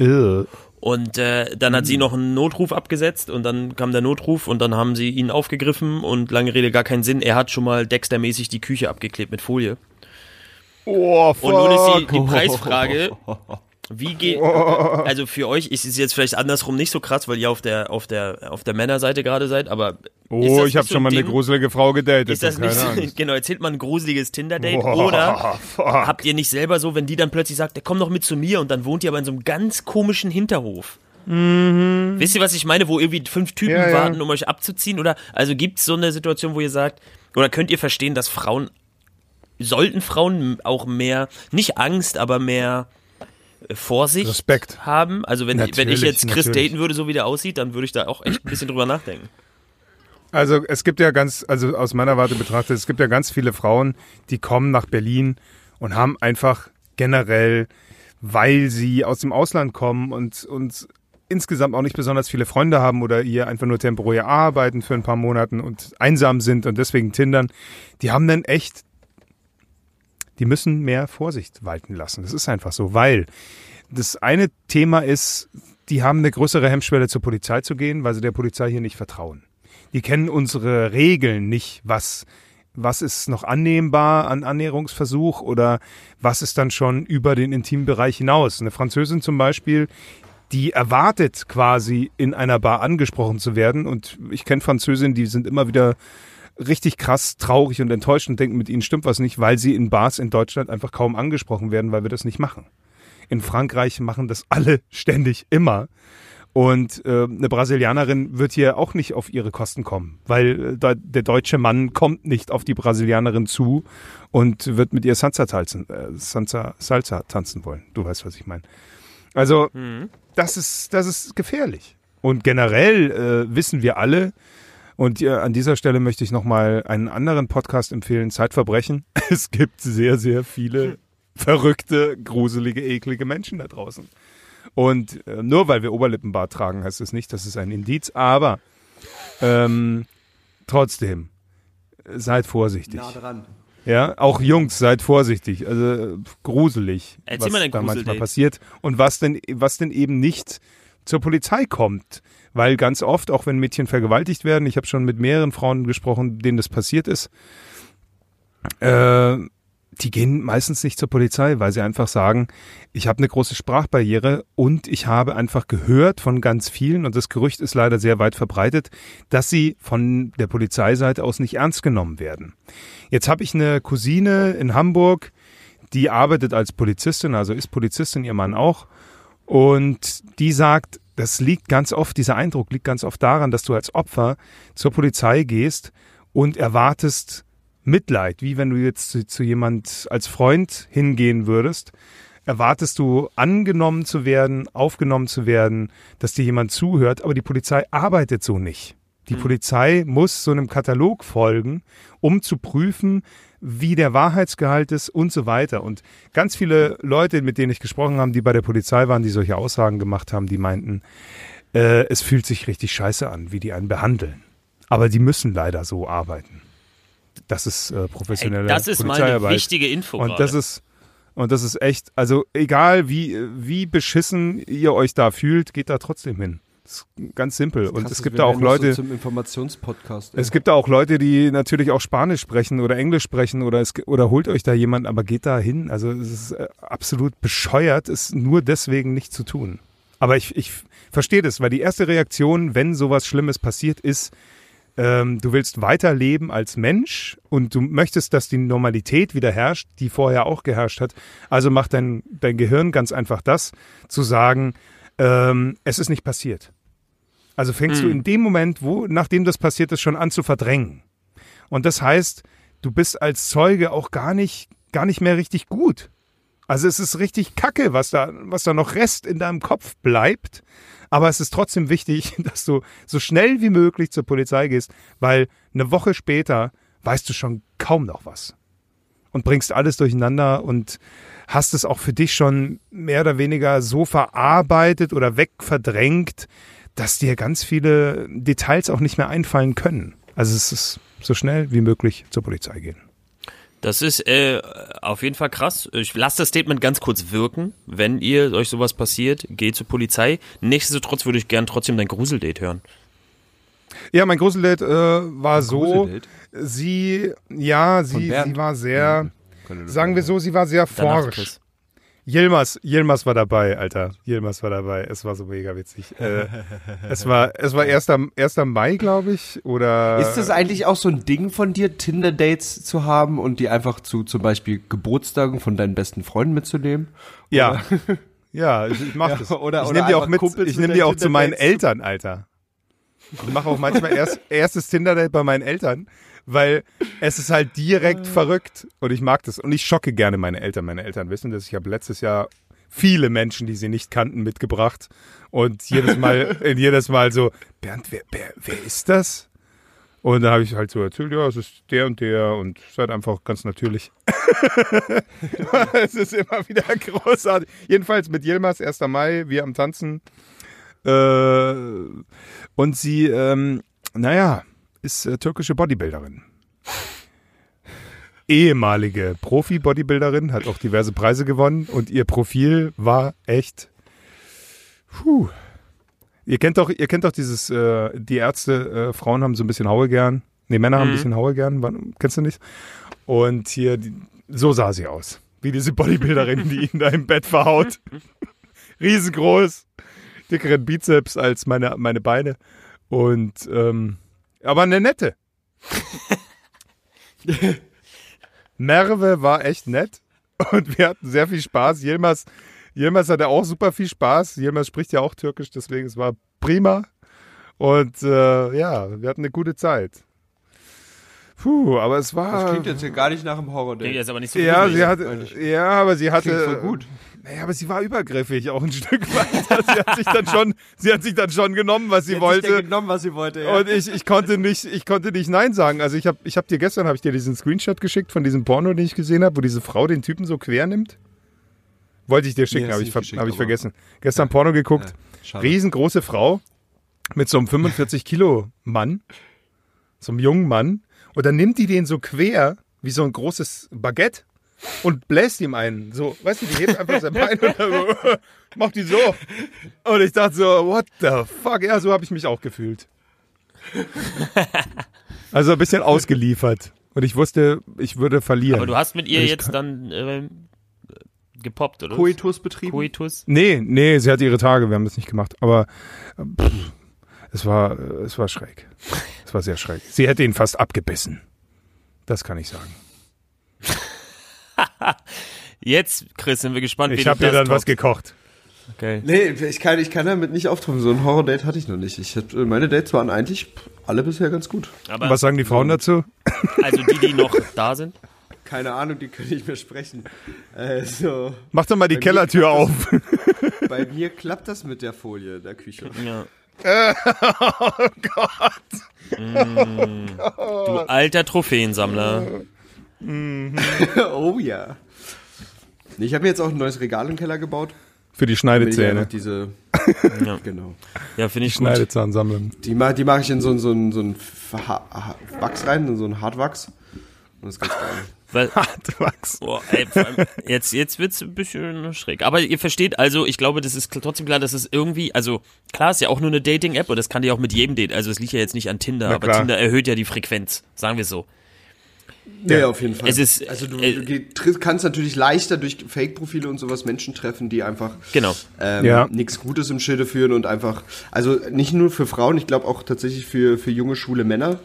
Speaker 4: Ew.
Speaker 3: Und äh, dann hat sie noch einen Notruf abgesetzt und dann kam der Notruf und dann haben sie ihn aufgegriffen und lange Rede gar keinen Sinn. Er hat schon mal Dexter-mäßig die Küche abgeklebt mit Folie.
Speaker 4: Oh, fuck.
Speaker 3: Und nun ist die, die Preisfrage, wie geht, also für euch ist es jetzt vielleicht andersrum nicht so krass, weil ihr auf der, auf der, auf der Männerseite gerade seid, aber.
Speaker 4: Oh, ich habe
Speaker 3: so
Speaker 4: schon mal
Speaker 3: ein
Speaker 4: eine gruselige Frau gedatet.
Speaker 3: Ist das nicht so, genau, erzählt man ein gruseliges Tinder-Date
Speaker 4: Boah,
Speaker 3: oder
Speaker 4: fuck.
Speaker 3: habt ihr nicht selber so, wenn die dann plötzlich sagt, komm doch mit zu mir und dann wohnt ihr aber in so einem ganz komischen Hinterhof? Wisst ihr, was ich meine, wo irgendwie fünf Typen
Speaker 4: Mhm. Ja, ja.
Speaker 3: warten, um euch abzuziehen? Oder also gibt es so eine Situation, wo ihr sagt, oder könnt ihr verstehen, dass Frauen, sollten Frauen auch mehr, nicht Angst, aber mehr Vorsicht
Speaker 4: Respekt.
Speaker 3: haben? Also wenn, wenn ich jetzt Chris
Speaker 4: natürlich.
Speaker 3: daten würde, so wie der aussieht, dann würde ich da auch echt ein bisschen drüber nachdenken.
Speaker 4: Also es gibt ja ganz, also aus meiner Warte betrachtet, es gibt ja ganz viele Frauen, die kommen nach Berlin und haben einfach generell, weil sie aus dem Ausland kommen und, und insgesamt auch nicht besonders viele Freunde haben oder hier einfach nur temporär arbeiten für ein paar Monaten und einsam sind und deswegen tindern, die haben dann echt, die müssen mehr Vorsicht walten lassen. Das ist einfach so, weil das eine Thema ist, die haben eine größere Hemmschwelle zur Polizei zu gehen, weil sie der Polizei hier nicht vertrauen die kennen unsere Regeln nicht, was was ist noch annehmbar an Annäherungsversuch oder was ist dann schon über den Intimbereich hinaus. Eine Französin zum Beispiel, die erwartet quasi in einer Bar angesprochen zu werden und ich kenne Französinnen, die sind immer wieder richtig krass traurig und enttäuscht und denken, mit ihnen stimmt was nicht, weil sie in Bars in Deutschland einfach kaum angesprochen werden, weil wir das nicht machen. In Frankreich machen das alle ständig immer. Und äh, eine Brasilianerin wird hier auch nicht auf ihre Kosten kommen, weil äh, da, der deutsche Mann kommt nicht auf die Brasilianerin zu und wird mit ihr Salsa tanzen, äh, Salsa, Salsa tanzen wollen. Du weißt, was ich meine. Also das ist das ist gefährlich. Und generell äh, wissen wir alle. Und äh, an dieser Stelle möchte ich nochmal einen anderen Podcast empfehlen, Zeitverbrechen. Es gibt sehr, sehr viele verrückte, gruselige, eklige Menschen da draußen. Und äh, nur weil wir Oberlippenbart tragen, heißt es nicht, das ist ein Indiz. Aber ähm, trotzdem, seid vorsichtig.
Speaker 2: Nah dran.
Speaker 4: Ja, auch Jungs, seid vorsichtig. Also gruselig,
Speaker 3: Erzähl
Speaker 4: was
Speaker 3: mal
Speaker 4: da manchmal
Speaker 3: Gruseldate.
Speaker 4: passiert und was denn, was denn eben nicht zur Polizei kommt. Weil ganz oft, auch wenn Mädchen vergewaltigt werden, ich habe schon mit mehreren Frauen gesprochen, denen das passiert ist, äh, die gehen meistens nicht zur Polizei, weil sie einfach sagen, ich habe eine große Sprachbarriere und ich habe einfach gehört von ganz vielen, und das Gerücht ist leider sehr weit verbreitet, dass sie von der Polizeiseite aus nicht ernst genommen werden. Jetzt habe ich eine Cousine in Hamburg, die arbeitet als Polizistin, also ist Polizistin, ihr Mann auch, und die sagt, das liegt ganz oft, dieser Eindruck liegt ganz oft daran, dass du als Opfer zur Polizei gehst und erwartest Mitleid, wie wenn du jetzt zu, zu jemand als Freund hingehen würdest, erwartest du angenommen zu werden, aufgenommen zu werden, dass dir jemand zuhört, aber die Polizei arbeitet so nicht. Die Polizei muss so einem Katalog folgen, um zu prüfen, wie der Wahrheitsgehalt ist und so weiter. Und ganz viele Leute, mit denen ich gesprochen habe, die bei der Polizei waren, die solche Aussagen gemacht haben, die meinten, äh, es fühlt sich richtig scheiße an, wie die einen behandeln. Aber die müssen leider so arbeiten. Das ist äh, professionelle
Speaker 3: Ey, das ist mal eine
Speaker 4: Polizeiarbeit.
Speaker 3: wichtige Info
Speaker 4: Und
Speaker 3: gerade.
Speaker 4: das ist und das ist echt, also egal wie wie beschissen ihr euch da fühlt, geht da trotzdem hin. Das ist ganz simpel. Und
Speaker 2: Krass,
Speaker 4: es
Speaker 2: wir
Speaker 4: gibt da auch Leute,
Speaker 2: So Informationspodcast.
Speaker 4: es gibt da auch Leute, die natürlich auch Spanisch sprechen oder Englisch sprechen oder es, oder holt euch da jemand, aber geht da hin. Also es ist äh, absolut bescheuert, es nur deswegen nicht zu tun. Aber ich, ich verstehe das, weil die erste Reaktion, wenn sowas Schlimmes passiert, ist, ähm, du willst weiterleben als Mensch und du möchtest, dass die Normalität wieder herrscht, die vorher auch geherrscht hat. Also macht dein, dein Gehirn ganz einfach das, zu sagen, ähm, es ist nicht passiert. Also fängst du in dem Moment, wo, nachdem das passiert ist, schon an zu verdrängen. Und das heißt, du bist als Zeuge auch gar nicht, gar nicht mehr richtig gut. Also es ist richtig kacke, was da, was da noch Rest in deinem Kopf bleibt. Aber es ist trotzdem wichtig, dass du so schnell wie möglich zur Polizei gehst, weil eine Woche später weißt du schon kaum noch was. Und bringst alles durcheinander und hast es auch für dich schon mehr oder weniger so verarbeitet oder wegverdrängt, dass dir ganz viele Details auch nicht mehr einfallen können. Also es ist so schnell wie möglich zur Polizei gehen.
Speaker 3: Das ist äh, auf jeden Fall krass. Ich lasse das Statement ganz kurz wirken. Wenn ihr euch sowas passiert, geht zur Polizei. Nichtsdestotrotz würde ich gern trotzdem dein Gruseldate hören.
Speaker 4: Ja, mein Gruseldate äh, war so,
Speaker 2: Gruseldate?
Speaker 4: sie, ja, sie, sie war sehr, sagen wir so, sie war sehr
Speaker 3: Danach,
Speaker 4: forsch. Yilmaz, Yilmaz war dabei, Alter. Yilmaz war dabei. Es war so mega witzig. Äh, es war, es war 1. 1. Mai, glaube ich, oder.
Speaker 2: Ist das eigentlich auch so ein Ding von dir, Tinder-Dates zu haben und die einfach zu zum Beispiel Geburtstagen von deinen besten Freunden mitzunehmen?
Speaker 4: Ja. Ja, ich, ich mach
Speaker 2: Ja,
Speaker 4: das.
Speaker 2: oder-
Speaker 4: ich
Speaker 2: oder
Speaker 4: nehme die auch mit, ich nehme die auch zu meinen. Eltern, Alter. Ich mache auch manchmal erst, erstes Tinder-Date bei meinen Eltern, weil es ist halt direkt verrückt und ich mag das. Und ich schocke gerne meine Eltern. Meine Eltern wissen das. Ich habe letztes Jahr viele Menschen, die sie nicht kannten, mitgebracht. Und jedes Mal, jedes Mal so, Bernd, wer, wer, wer ist das? Und dann habe ich halt so erzählt, ja, es ist der und der und ist halt einfach ganz natürlich. es ist immer wieder großartig. Jedenfalls mit Yilmaz, 1. Mai, wir am Tanzen. Äh, und sie, ähm, naja, ist äh, türkische Bodybuilderin. Ehemalige Profi-Bodybuilderin, hat auch diverse Preise gewonnen und ihr Profil war echt. Puh. Ihr kennt doch, ihr kennt doch dieses, äh, die Ärzte, äh, Frauen haben so ein bisschen Haue gern. Nee, Männer haben ein bisschen Haue gern. Wann, kennst du nicht? Und hier, die, so sah sie aus. Wie diese Bodybuilderin, die ihn da im Bett verhaut. Riesengroß. Dickeren Bizeps als meine, meine Beine. Und, ähm, aber eine nette. Merve war echt nett. Und wir hatten sehr viel Spaß. Yilmaz, Yilmaz hatte auch super viel Spaß. Yilmaz spricht ja auch Türkisch, deswegen es war prima. Und äh, ja, wir hatten eine gute Zeit. Puh, aber es
Speaker 2: Das
Speaker 4: war.
Speaker 2: klingt jetzt hier gar nicht nach einem
Speaker 3: Klingt
Speaker 2: Horror-Date.
Speaker 3: jetzt aber nicht so
Speaker 4: Ja,
Speaker 3: gruselig.
Speaker 4: sie hatte, ja, aber sie hatte.
Speaker 2: Klingt voll gut.
Speaker 4: Naja, aber sie war übergriffig auch ein Stück weit. Sie hat sich dann schon, sie hat sich dann schon genommen, was sie,
Speaker 2: Sie hat
Speaker 4: wollte.
Speaker 2: genommen, was sie wollte, ja.
Speaker 4: Und ich, ich konnte nicht, ich konnte nicht Nein sagen. Also ich habe, ich habe dir gestern, habe ich dir diesen Screenshot geschickt von diesem Porno, den ich gesehen habe, wo diese Frau den Typen so quer nimmt. Wollte ich dir schicken,
Speaker 2: hast
Speaker 4: habe ich, hab ich vergessen. Gestern Porno geguckt.
Speaker 2: Schade.
Speaker 4: Riesengroße Frau mit so einem 45 Kilo Mann, so einem jungen Mann. Und dann nimmt die den so quer wie so ein großes Baguette und bläst ihm einen. So, weißt du, die hebt einfach sein Bein und dann so, macht die so. Und ich dachte so, what the fuck? Ja, so habe ich mich auch gefühlt. Also ein bisschen ausgeliefert. Und ich wusste, ich würde verlieren.
Speaker 3: Aber du hast mit ihr jetzt dann ähm, gepoppt, oder?
Speaker 2: Koitus betrieben.
Speaker 3: Koitus?
Speaker 4: Nee, nee, sie hatte ihre Tage, wir haben das nicht gemacht. Aber äh, pff, es war, äh, es war schräg. Es war sehr schräg. Sie hätte ihn fast abgebissen. Das kann ich sagen.
Speaker 3: Jetzt, Chris, sind wir gespannt, wie
Speaker 4: Ich
Speaker 3: du
Speaker 4: habe
Speaker 3: das
Speaker 4: dann was
Speaker 3: toppst.
Speaker 4: gekocht.
Speaker 3: Okay.
Speaker 2: Nee, ich kann, ich kann damit nicht auftrumpfen. So ein Horror-Date hatte ich noch nicht. Ich hatte, meine Dates waren eigentlich alle bisher ganz gut.
Speaker 3: Aber
Speaker 4: Was sagen die Frauen dazu?
Speaker 3: also die, die noch da sind.
Speaker 2: Keine Ahnung, die können nicht mehr sprechen. Also,
Speaker 4: Mach doch mal die Kellertür auf.
Speaker 2: bei mir klappt das mit der Folie in der Küche.
Speaker 3: Ja.
Speaker 4: oh Gott.
Speaker 3: Du alter Trophäensammler.
Speaker 2: oh ja. Ich habe mir jetzt auch ein neues Regal im Keller gebaut.
Speaker 4: Für die Schneidezähne.
Speaker 2: diese,
Speaker 3: Ja,
Speaker 2: genau.
Speaker 3: ja finde ich.
Speaker 4: Schneidezahn sammeln.
Speaker 2: Die, ma- die mache ich in so, ein- so, ein- so ein Wachs rein, in so ein Hartwachs. Und das ist ganz geil.
Speaker 3: Weil,
Speaker 4: Hartwachs.
Speaker 3: Boah, ey, jetzt, jetzt wird's ein bisschen schräg. Aber ihr versteht also, ich glaube, das ist trotzdem klar, dass es irgendwie, also klar, ist ja auch nur eine Dating-App und das kann die auch mit jedem Date. Also es liegt ja jetzt nicht an Tinder, aber. Tinder erhöht ja die Frequenz, sagen wir so.
Speaker 2: Ja, ja, auf jeden Fall.
Speaker 3: Es ist,
Speaker 2: also du,
Speaker 3: äh,
Speaker 2: du kannst natürlich leichter durch Fake-Profile und sowas Menschen treffen, die einfach
Speaker 3: Genau.
Speaker 2: ähm,
Speaker 4: Ja.
Speaker 2: nichts Gutes im Schilde führen und einfach, also nicht nur für Frauen, ich glaube auch tatsächlich für, für junge, schwule Männer,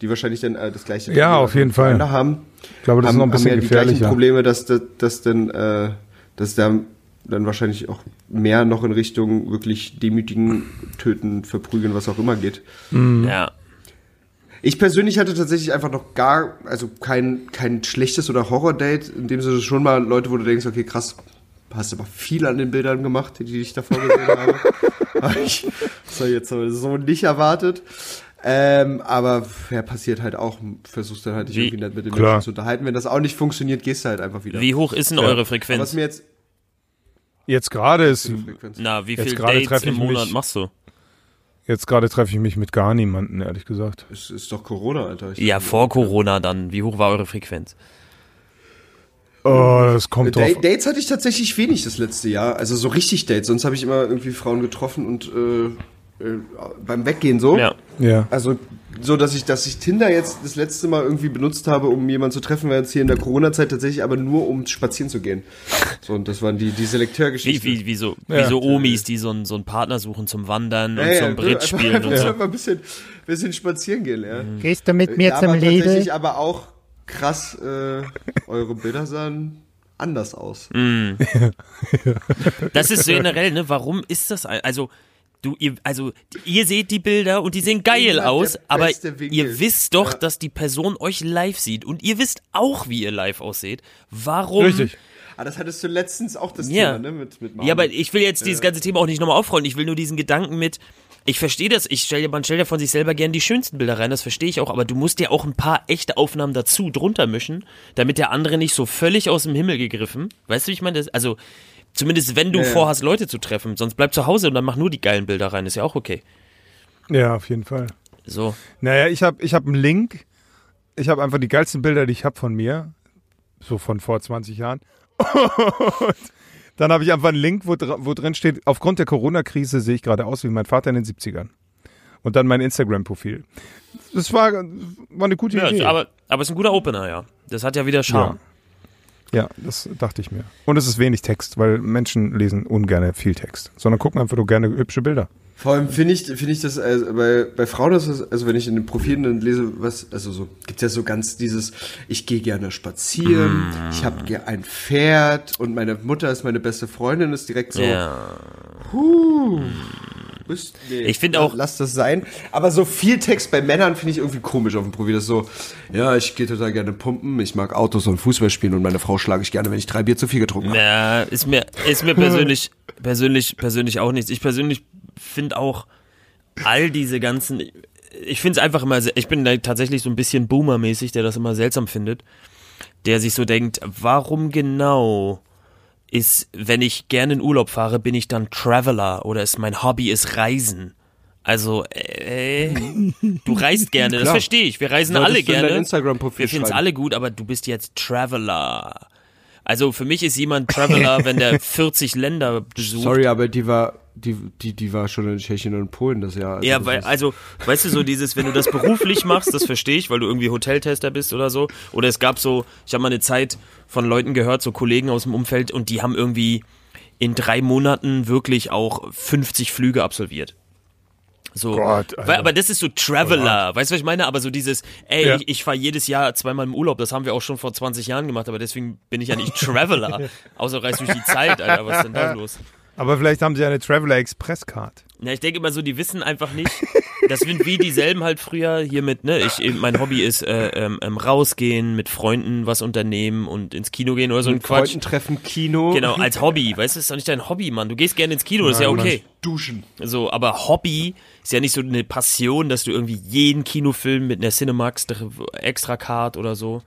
Speaker 2: die wahrscheinlich dann äh, das gleiche
Speaker 4: Ja,
Speaker 2: Problem
Speaker 4: auf jeden Fall.
Speaker 2: füreinander haben.
Speaker 4: Ich glaube, das ist noch ein bisschen
Speaker 2: haben ja die gleichen
Speaker 4: gefährlicher.
Speaker 2: Probleme, dass, dass, dass dann, äh, dass da dann wahrscheinlich auch mehr noch in Richtung wirklich demütigen, töten, verprügeln, was auch immer geht.
Speaker 3: Ja.
Speaker 2: Ich persönlich hatte tatsächlich einfach noch gar, also kein, kein schlechtes oder Horror-Date, in dem Sinne schon mal Leute, wo du denkst, okay, krass, hast aber viel an den Bildern gemacht, die ich davor gesehen habe. Habe ich das hab ich jetzt so nicht erwartet. Ähm, aber ja, passiert halt auch, versuchst dann halt dich
Speaker 3: Wie-
Speaker 2: irgendwie mit den. Menschen zu unterhalten. Wenn das auch nicht funktioniert, gehst du halt einfach wieder.
Speaker 3: Wie hoch ist denn
Speaker 4: Ja.
Speaker 3: eure
Speaker 2: Aber was
Speaker 3: Frequenz?
Speaker 2: mir jetzt
Speaker 4: Jetzt gerade ist,
Speaker 2: Frequenz.
Speaker 3: Na, wie
Speaker 4: gerade
Speaker 3: Dates
Speaker 4: treffe
Speaker 3: im
Speaker 4: ich
Speaker 3: Monat
Speaker 4: mich-
Speaker 3: machst du?
Speaker 4: Jetzt gerade treffe ich mich mit gar niemanden, ehrlich gesagt.
Speaker 2: Es ist doch Corona, Alter. Ich
Speaker 3: Ja, vor Corona dann. Wie hoch war eure Frequenz?
Speaker 4: Oh, das kommt drauf.
Speaker 2: Da Dates hatte ich tatsächlich wenig das letzte Jahr. Also so richtig Dates. Sonst habe ich immer irgendwie Frauen getroffen und äh, äh, beim Weggehen so.
Speaker 3: Ja.
Speaker 4: Ja.
Speaker 2: Also so, dass ich, dass ich Tinder jetzt das letzte Mal irgendwie benutzt habe, um jemanden zu treffen, war jetzt hier in der Corona-Zeit tatsächlich aber nur um spazieren zu gehen. So, und das waren die, die
Speaker 3: Wie,
Speaker 2: Selektörgeschichten.
Speaker 3: wie, wie so,
Speaker 4: Ja.
Speaker 3: wie so Omis, die so einen, so einen Partner suchen zum Wandern und
Speaker 2: Ja, ja,
Speaker 3: zum Bridge
Speaker 2: einfach-
Speaker 3: spielen und
Speaker 2: einfach
Speaker 3: so.
Speaker 2: mal ein bisschen, bisschen spazieren gehen, ja.
Speaker 5: Gehst du mit mir
Speaker 2: Ja,
Speaker 5: zum
Speaker 2: aber
Speaker 5: Lidl?
Speaker 2: tatsächlich aber auch krass, äh, eure Bilder sahen anders aus.
Speaker 3: Das ist generell, ne? Warum ist das? Also, du, ihr, also, ihr seht die Bilder und die sehen geil aus, aber ihr wisst doch,
Speaker 2: Ja.
Speaker 3: dass die Person euch live sieht und ihr wisst auch, wie ihr live ausseht. Warum?
Speaker 4: Richtig.
Speaker 2: Ah, das hattest du letztens auch das
Speaker 3: Ja.
Speaker 2: Thema, ne? Mit, mit
Speaker 3: Ja, aber ich will jetzt dieses ganze Thema auch nicht nochmal aufrollen. Ich will nur diesen Gedanken mit, ich verstehe das, ich stell, man stellt ja von sich selber gern die schönsten Bilder rein, das verstehe ich auch, aber du musst ja auch ein paar echte Aufnahmen dazu drunter mischen, damit der andere nicht so völlig aus dem Himmel gegriffen. Weißt du, wie ich meine? Das, also, zumindest wenn du
Speaker 2: Ja,
Speaker 3: vorhast, Leute zu treffen, sonst bleib zu Hause und dann mach nur die geilen Bilder rein, ist ja auch okay.
Speaker 4: Ja, auf jeden Fall.
Speaker 3: So.
Speaker 4: Naja, ich habe ich hab einen Link. Ich habe einfach die geilsten Bilder, die ich habe von mir. So von vor 20 Jahren. Und dann habe ich einfach einen Link, wo, wo drin steht, aufgrund der Corona-Krise sehe ich gerade aus wie mein Vater in den 70ern. Und dann mein Instagram-Profil. Das war, war eine gute
Speaker 3: Ja,
Speaker 4: Idee.
Speaker 3: aber, aber es ist ein guter Opener, ja. Das hat ja wieder Charme.
Speaker 4: Ja, das dachte ich mir. Und es ist wenig Text, weil Menschen lesen ungern viel Text, sondern gucken einfach nur gerne hübsche Bilder.
Speaker 2: Vor allem finde ich, finde ich das, also bei, bei Frauen ist es, also wenn ich in den Profilen dann lese, was, also so, gibt's ja so ganz dieses, ich gehe gerne spazieren, ich habe ein Pferd und meine Mutter ist meine beste Freundin, ist direkt so,
Speaker 3: Ja.
Speaker 2: huh, bist, nee,
Speaker 3: Ich finde auch-
Speaker 2: Lass das sein. Aber so viel Text bei Männern finde ich irgendwie komisch auf dem Profil. Das ist so, ja, ich gehe total gerne pumpen, ich mag Autos und Fußball spielen und meine Frau schlage ich gerne, wenn ich drei Bier zu viel getrunken habe.
Speaker 3: Ja, ist mir, ist mir persönlich, persönlich, persönlich auch nichts. Ich persönlich finde auch all diese ganzen, ich finde es einfach immer, sehr- ich bin da tatsächlich so ein bisschen Boomer-mäßig, der das immer seltsam findet, der sich so denkt, warum genau ist, wenn ich gerne in Urlaub fahre, bin ich dann Traveler oder ist mein Hobby ist Reisen? Also, äh, du reist gerne, das
Speaker 2: Klar.
Speaker 3: verstehe ich. Wir reisen
Speaker 2: Solltest
Speaker 3: alle
Speaker 2: in
Speaker 3: gerne.
Speaker 2: Instagram-Profil
Speaker 3: Wir finden es alle gut, aber du bist jetzt Traveler. Also für mich ist jemand Traveler, wenn der 40 Länder besucht.
Speaker 2: Sorry, aber die war, die, die, die war schon in Tschechien und Polen das Jahr.
Speaker 3: Ja,
Speaker 2: das
Speaker 3: weil, also, weißt du, so dieses, wenn du das beruflich machst, das verstehe ich, weil du irgendwie Hoteltester bist oder so. Oder es gab so, ich habe mal eine Zeit von Leuten gehört, so Kollegen aus dem Umfeld, und die haben irgendwie in drei Monaten wirklich auch 50 Flüge absolviert. So,
Speaker 4: Gott,
Speaker 3: weil, aber das ist so Traveler, weißt du, was ich meine? Aber so dieses, ey,
Speaker 4: Ja.
Speaker 3: ich, ich fahre jedes Jahr zweimal im Urlaub, das haben wir auch schon vor 20 Jahren gemacht, aber deswegen bin ich ja nicht Traveler. Außer reist durch die Zeit, Alter, was ist denn da los?
Speaker 4: Aber vielleicht haben sie eine Traveler Express Card.
Speaker 3: Ja, ich denke immer so, die wissen einfach nicht. Das sind wie dieselben halt früher hier mit, ne? Ich, mein Hobby ist äh, ähm, ähm, rausgehen, mit Freunden was unternehmen und ins Kino gehen oder so ein
Speaker 2: mit
Speaker 3: Quatsch.
Speaker 2: Freunden treffen, Kino.
Speaker 3: Genau, als Hobby, weißt du, das ist doch nicht dein Hobby, Mann. Du gehst gerne ins Kino, das ist ja okay.
Speaker 2: Duschen.
Speaker 3: So, aber Hobby ist ja nicht so eine Passion, dass du irgendwie jeden Kinofilm mit einer Cinemax extra Card oder so.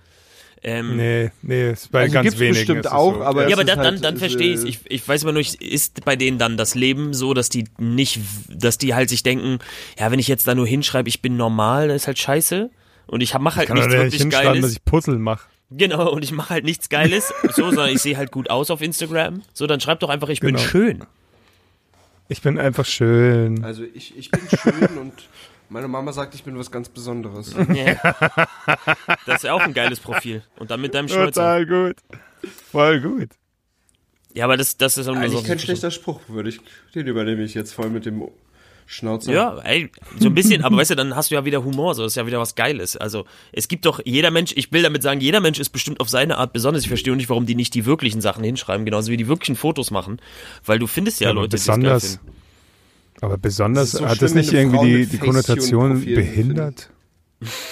Speaker 3: Ähm,
Speaker 4: Nee, nee, ist bei
Speaker 2: Also
Speaker 4: ganz
Speaker 2: gibt's
Speaker 4: wenigen.
Speaker 2: bestimmt
Speaker 4: ist
Speaker 2: auch,
Speaker 4: so.
Speaker 2: aber-
Speaker 3: ja, aber dann,
Speaker 2: halt,
Speaker 3: dann, verstehe ich's. ich Ich weiß immer nur, ich- ist bei denen dann das Leben so, dass die nicht, dass die halt sich denken, ja, wenn ich jetzt da nur hinschreibe, ich bin normal, dann ist halt scheiße. Und ich mache halt
Speaker 4: Kann doch
Speaker 3: nichts
Speaker 4: nicht
Speaker 3: wirklich
Speaker 4: dass
Speaker 3: Geiles.
Speaker 4: ich Puzzle mache.
Speaker 3: Genau, und ich mache halt nichts Geiles, so, sondern ich sehe halt gut aus auf Instagram. So, dann schreib doch einfach, ich bin
Speaker 4: Genau.
Speaker 3: schön.
Speaker 4: Ich bin einfach schön.
Speaker 2: Also ich, ich bin schön und meine Mama sagt, ich bin was ganz Besonderes.
Speaker 3: Ja. Das ist ja auch ein geiles Profil. Und dann mit deinem Schnäuzer.
Speaker 4: Total gut. Voll gut.
Speaker 3: Ja, aber das, das ist auch
Speaker 2: Eigentlich
Speaker 3: so.
Speaker 2: kein schlechter Spruch, würde ich. Den übernehme ich jetzt voll mit dem Schnauzer.
Speaker 3: Ja, ey, so ein bisschen, aber weißt du, dann hast du ja wieder Humor, so das ist ja wieder was Geiles. Also es gibt doch jeder Mensch, ich will damit sagen, jeder Mensch ist bestimmt auf seine Art besonders. Ich verstehe nicht, warum die nicht die wirklichen Sachen hinschreiben, genauso wie die wirklichen Fotos machen, weil du findest ja,
Speaker 4: Ja,
Speaker 3: Leute, die das geil
Speaker 4: besonders,
Speaker 3: finden.
Speaker 4: Aber besonders,
Speaker 2: so
Speaker 4: hat das nicht irgendwie die, die Konnotation
Speaker 2: Profil
Speaker 4: behindert?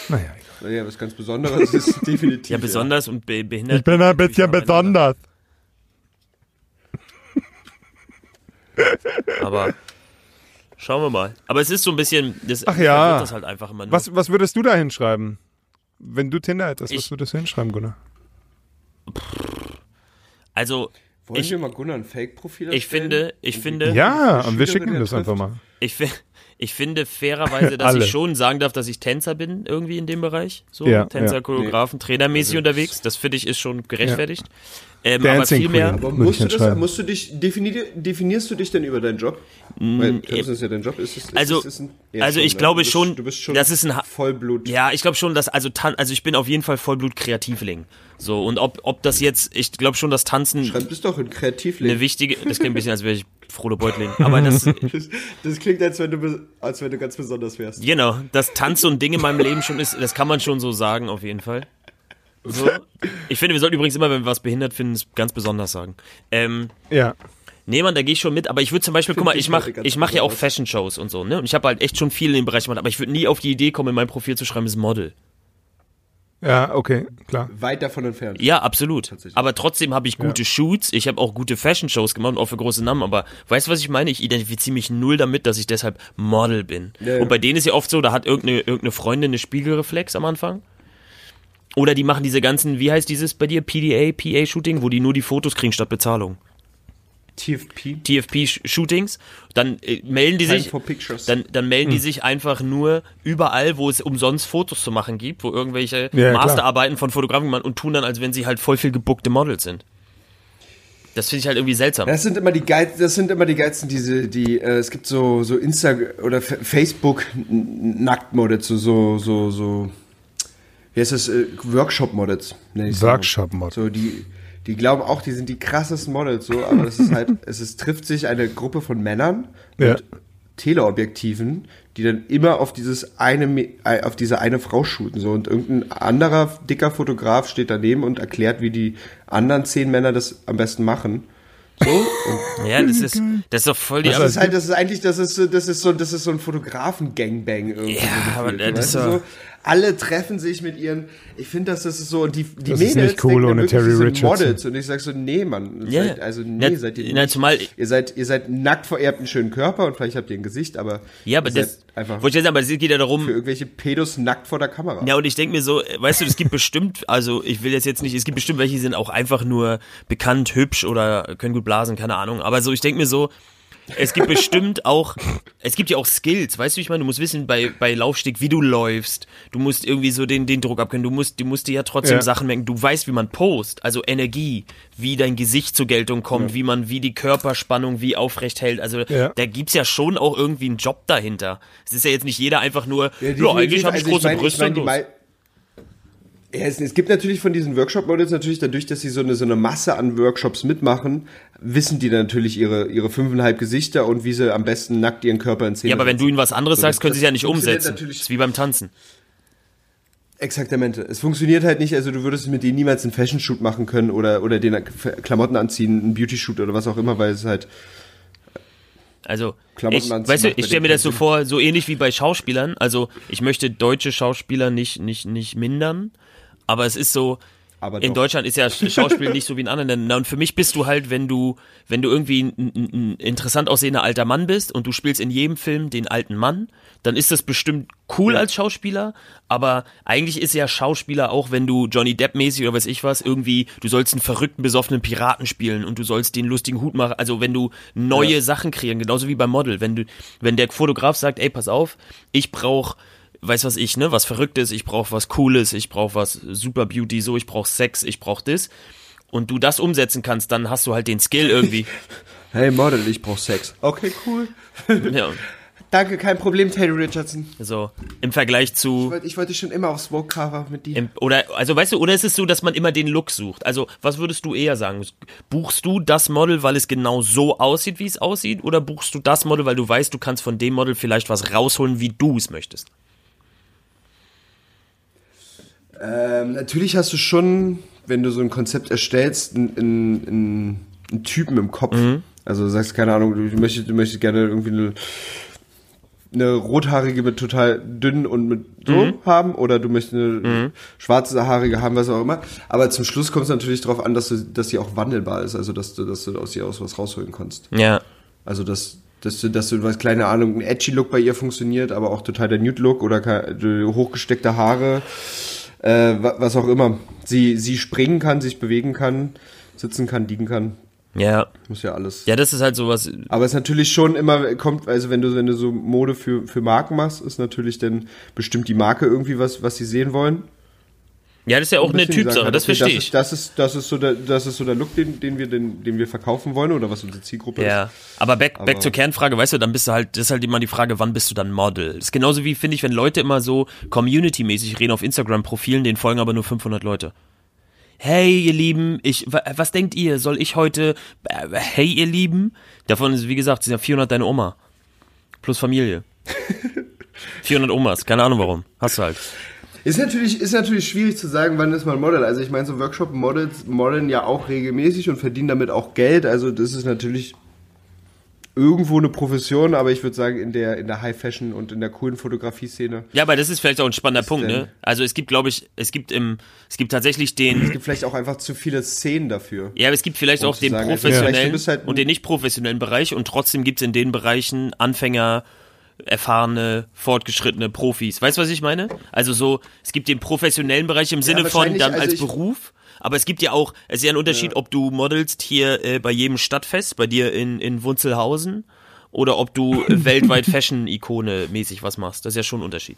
Speaker 4: Naja, egal.
Speaker 2: Ja, was ganz Besonderes ist definitiv.
Speaker 3: Ja, besonders und be behindert.
Speaker 4: Ich bin ein bisschen besonders.
Speaker 3: Aber schauen wir mal. Aber es ist so ein bisschen, das,
Speaker 4: Ach ja.
Speaker 3: das halt einfach immer nur.
Speaker 4: Was, was würdest du da hinschreiben? Wenn du Tinder hättest, was
Speaker 3: Ich-
Speaker 4: würdest du hinschreiben, Gunnar?
Speaker 3: Also
Speaker 2: Wollen
Speaker 3: ich-
Speaker 2: wir mal Gunnar ein Fake-Profil
Speaker 3: ich finde, ich finde,
Speaker 4: Ja, und wir schicken das einfach mal.
Speaker 3: ich, ich finde fairerweise, dass ich schon sagen darf, dass ich Tänzer bin, irgendwie in dem Bereich. So,
Speaker 4: Ja,
Speaker 3: Tänzer,
Speaker 4: ja.
Speaker 3: Choreografen, trainermäßig unterwegs. Das finde ich ist schon gerechtfertigt. Ähm, aber
Speaker 4: Dancing
Speaker 3: viel mehr.
Speaker 4: Queen.
Speaker 2: Aber
Speaker 4: Muss
Speaker 2: musst du das, musst du dich, definier, definierst du dich denn über deinen Job? Weil das ist ja dein Job. Ist es, ist
Speaker 3: Also-
Speaker 2: es, ist ein, ja,
Speaker 3: also ich glaube
Speaker 2: bist,
Speaker 3: schon, das ist ein Ha-
Speaker 2: Vollblut.
Speaker 3: Ja, ich glaube schon, dass also Tan also ich bin auf jeden Fall Vollblut Kreativling. So und ob ob das jetzt ich glaube schon, dass Tanzen
Speaker 2: Schreib das doch in
Speaker 3: eine
Speaker 2: Kreativleben.
Speaker 3: wichtige das klingt ein bisschen als wäre ich Frodo Beutling, aber das
Speaker 2: Das, das klingt, als wenn, du, als wenn du ganz besonders wärst.
Speaker 3: genau, das Tanz so ein Ding in meinem Leben schon ist, das kann man schon so sagen auf jeden Fall. So. Ich finde, wir sollten übrigens immer, wenn wir was behindert finden, es ganz besonders sagen. Ähm,
Speaker 4: Ja.
Speaker 3: Nee, Mann, da gehe ich schon mit, aber ich würde zum Beispiel, guck mal, ich mache ich mach ja auch. Fashion-Shows und so, ne? Und ich habe halt echt schon viel in dem Bereich gemacht, aber ich würde nie auf die Idee kommen, in mein Profil zu schreiben, ist Model.
Speaker 4: Ja, okay, klar.
Speaker 2: Weit davon entfernt.
Speaker 3: Ja, absolut. Aber trotzdem habe ich gute Shoots, ich habe auch gute Fashion-Shows gemacht und auch für große Namen, aber weißt du, was ich meine? Ich identifiziere mich null damit, dass ich deshalb Model bin.
Speaker 2: Ja, ja.
Speaker 3: Und bei denen ist ja oft so, da hat irgendeine, irgendeine Freundin eine Spiegelreflex am Anfang. Oder die machen diese ganzen, wie heißt dieses bei dir, PDA, PA-Shooting, wo die nur die Fotos kriegen statt Bezahlung.
Speaker 2: TFP.
Speaker 3: TFP-Shootings, dann äh, melden die
Speaker 2: Time
Speaker 3: sich,
Speaker 2: for Pictures.
Speaker 3: dann, dann melden
Speaker 4: Hm.
Speaker 3: die sich einfach nur überall, wo es umsonst Fotos zu machen gibt, wo irgendwelche
Speaker 4: Ja, klar.
Speaker 3: Masterarbeiten von Fotografen machen und tun dann, als wenn sie halt voll viel gebuckte Models sind. Das finde ich halt irgendwie seltsam.
Speaker 2: Das sind immer die Geiz, das sind immer die geilsten, diese, die, äh, es gibt so, so Insta oder F Facebook Nacktmodels, so, so, so, wie heißt das, äh, Workshop-Models, mal.
Speaker 4: Workshop-Models.
Speaker 2: So, die, die glauben auch, die sind die krassesten Models, so, aber es ist halt, es ist, trifft sich eine Gruppe von Männern
Speaker 4: Ja.
Speaker 2: mit Teleobjektiven, die dann immer auf dieses eine, äh, auf diese eine Frau shooten, so, und irgendein anderer dicker Fotograf steht daneben und erklärt, wie die anderen zehn Männer das am besten machen. So, und
Speaker 3: Ja, das ist, das ist doch voll die.
Speaker 2: das ist halt, das ist eigentlich, das ist, so- das ist so, das ist so ein Fotografen-Gangbang irgendwie.
Speaker 3: Ja,
Speaker 2: so
Speaker 3: aber,
Speaker 2: gefühlt,
Speaker 3: äh, das ist
Speaker 2: so, alle treffen sich mit ihren, ich finde, dass das ist so, und die, die
Speaker 4: Das ist
Speaker 2: Mädels
Speaker 4: nicht cool
Speaker 2: denken dann
Speaker 4: ohne
Speaker 2: wirklich,
Speaker 4: Terry.
Speaker 2: Models. Und ich sag so, nee, Mann.
Speaker 3: Ja.
Speaker 2: Seid, also, nee,
Speaker 3: Na-
Speaker 2: seid ihr
Speaker 3: na,
Speaker 2: nicht.
Speaker 3: zumal-
Speaker 2: ihr seid, ihr seid nackt vor, ihr habt einen schönen Körper und vielleicht habt ihr ein Gesicht, aber
Speaker 3: ja, aber das,
Speaker 2: seid einfach
Speaker 3: wollte ich jetzt sagen, aber es geht ja darum,
Speaker 2: für irgendwelche Pedos nackt vor der Kamera.
Speaker 3: Ja, und ich denke mir so, weißt du, es gibt bestimmt, also ich will jetzt jetzt nicht, es gibt bestimmt welche, die sind auch einfach nur bekannt, hübsch oder können gut blasen, keine Ahnung. Aber so, ich denke mir so, es gibt bestimmt auch, es gibt ja auch Skills, weißt du, ich meine, du musst wissen bei, bei Laufsteg, wie du läufst. Du musst irgendwie so den, den Druck abkönnen. Du musst, du musst dir ja trotzdem
Speaker 4: Ja.
Speaker 3: Sachen merken. Du weißt, wie man post, also Energie, wie dein Gesicht zur Geltung kommt, wie man, wie die Körperspannung, wie aufrecht hält. Also
Speaker 4: Ja.
Speaker 3: da gibt's ja schon auch irgendwie einen Job dahinter. Es ist ja jetzt nicht jeder einfach nur, ja, eigentlich habe ich
Speaker 2: Also
Speaker 3: große
Speaker 2: mein-
Speaker 3: Brüste
Speaker 2: mein,
Speaker 3: und los.
Speaker 2: Ja, es, es gibt natürlich von diesen Workshop-Models natürlich dadurch, dass sie so eine, so eine Masse an Workshops mitmachen, wissen die dann natürlich ihre, ihre fünfeinhalb Gesichter und wie sie am besten nackt ihren Körper in Szene
Speaker 3: Ja, aber wenn du ihnen was anderes
Speaker 2: So,
Speaker 3: sagst, können sie es ja nicht umsetzen.
Speaker 2: natürlich-
Speaker 3: Das ist wie beim Tanzen.
Speaker 2: Exaktamente. Es funktioniert halt nicht, also du würdest mit denen niemals einen Fashion-Shoot machen können oder, oder den Klamotten anziehen, einen Beauty-Shoot oder was auch immer, weil es halt,
Speaker 3: Also,
Speaker 2: Klamotten
Speaker 3: ich,
Speaker 2: anziehen
Speaker 3: weißt du, ich stelle mir das so vor, so ähnlich wie bei Schauspielern. Also, ich möchte deutsche Schauspieler nicht, nicht, nicht mindern, aber es ist so,
Speaker 2: Aber
Speaker 3: in. Deutschland ist ja Schauspiel nicht so wie in anderen Ländern. Und für mich bist du halt, wenn du, wenn du irgendwie ein, ein, ein interessant aussehender alter Mann bist und du spielst in jedem Film den alten Mann, dann ist das bestimmt cool als Schauspieler, aber eigentlich ist ja Schauspieler auch, wenn du Johnny Depp mäßig oder weiß ich was, irgendwie, du sollst einen verrückten, besoffenen Piraten spielen und du sollst den lustigen Hut machen, also wenn du neue Sachen kreieren, genauso wie beim Model, wenn du, wenn der Fotograf sagt, ey, pass auf, ich brauch weiß was ich, ne, was Verrücktes, ich brauch was Cooles, ich brauch was Super Beauty, so, ich brauch Sex, ich brauch das. Und du das umsetzen kannst, dann hast du halt den Skill irgendwie.
Speaker 2: hey Model, ich brauch Sex. Okay, cool.
Speaker 3: ja,
Speaker 2: Danke, kein Problem, Terry Richardson.
Speaker 3: so im Vergleich
Speaker 2: Ich
Speaker 3: zu
Speaker 2: wollte, ich wollte schon immer auf Smoke Cover mit dir.
Speaker 3: im, oder also weißt du, oder ist es so, dass man immer den Look sucht? Also, was würdest du eher sagen? Buchst du das Model, weil es genau so aussieht, wie es aussieht, oder buchst du das Model, weil du weißt, du kannst von dem Model vielleicht was rausholen, wie du es möchtest?
Speaker 2: Ähm, natürlich hast du schon, wenn du so ein Konzept erstellst, einen, einen, einen, Typen im Kopf. Also du sagst, keine Ahnung, du möchtest, du möchtest gerne irgendwie eine, eine rothaarige mit total dünn und mit so haben oder du möchtest eine schwarze haarige haben, was auch immer. Aber zum Schluss kommt es natürlich darauf an, dass, du, dass sie auch wandelbar ist, also dass du, dass du aus ihr aus was rausholen kannst.
Speaker 3: Ja.
Speaker 2: Also dass, dass du, dass du, was kleine Ahnung, ein edgy Look bei ihr funktioniert, aber auch total der Nude Look oder hochgesteckte Haare, äh, wa- was auch immer. Sie, sie springen kann, sich bewegen kann, sitzen kann, liegen kann.
Speaker 3: Ja.
Speaker 2: Muss ja alles.
Speaker 3: Ja, das ist halt sowas.
Speaker 2: Aber es ist natürlich schon immer, kommt, also wenn du, wenn du so Mode für, für Marken machst, ist natürlich dann bestimmt die Marke irgendwie was, was sie sehen wollen.
Speaker 3: Ja, das ist ja auch
Speaker 2: Ein
Speaker 3: eine Typsache,
Speaker 2: halt,
Speaker 3: das
Speaker 2: okay,
Speaker 3: verstehe
Speaker 2: das
Speaker 3: ich.
Speaker 2: Ist, das, ist, das, ist so der, das ist so der Look, den, den, wir, den, den wir verkaufen wollen oder was unsere Zielgruppe
Speaker 3: Ja,
Speaker 2: ist.
Speaker 3: aber back, back
Speaker 2: Aber-
Speaker 3: zur Kernfrage, weißt du, dann bist du halt, das ist halt immer die Frage, wann bist du dann Model? Das ist genauso wie, finde ich, wenn Leute immer so Community-mäßig reden auf Instagram-Profilen, denen folgen aber nur 500 Leute. Hey, ihr Lieben, ich, wa- was denkt ihr? Soll ich heute, äh, hey, ihr Lieben? Davon ist, wie gesagt, sind ja 400 deine Oma. Plus Familie. 400 Omas, keine Ahnung warum. Hast du halt.
Speaker 2: Ist natürlich, ist natürlich schwierig zu sagen, wann ist man Model. Also ich meine, so Workshop-Models modeln ja auch regelmäßig und verdienen damit auch Geld. Also das ist natürlich irgendwo eine Profession, aber ich würde sagen, in der, in der High-Fashion und in der coolen Fotografie-Szene.
Speaker 3: Ja, aber das ist vielleicht auch ein spannender Punkt,
Speaker 2: denn?
Speaker 3: ne? Also es gibt, glaube ich, es gibt im, es gibt tatsächlich
Speaker 2: Es
Speaker 3: den,
Speaker 2: gibt vielleicht auch einfach zu viele Szenen dafür.
Speaker 3: ja, aber es gibt vielleicht
Speaker 2: Um
Speaker 3: auch den
Speaker 2: sagen, also
Speaker 3: professionellen
Speaker 2: halt ein-
Speaker 3: und den nicht professionellen Bereich und trotzdem gibt es in den Bereichen Anfänger, erfahrene, fortgeschrittene Profis. Weißt du, was ich meine? Also so, es gibt den professionellen Bereich im Sinne von
Speaker 2: wahrscheinlich,
Speaker 3: dann
Speaker 2: also
Speaker 3: als Beruf, aber es gibt ja auch, es ist ja ein Unterschied, ob du modelst hier äh, bei jedem Stadtfest, bei dir in, in Wunzelhausen oder ob du äh, weltweit Fashion-Ikone mäßig was machst. Das ist ja schon ein Unterschied.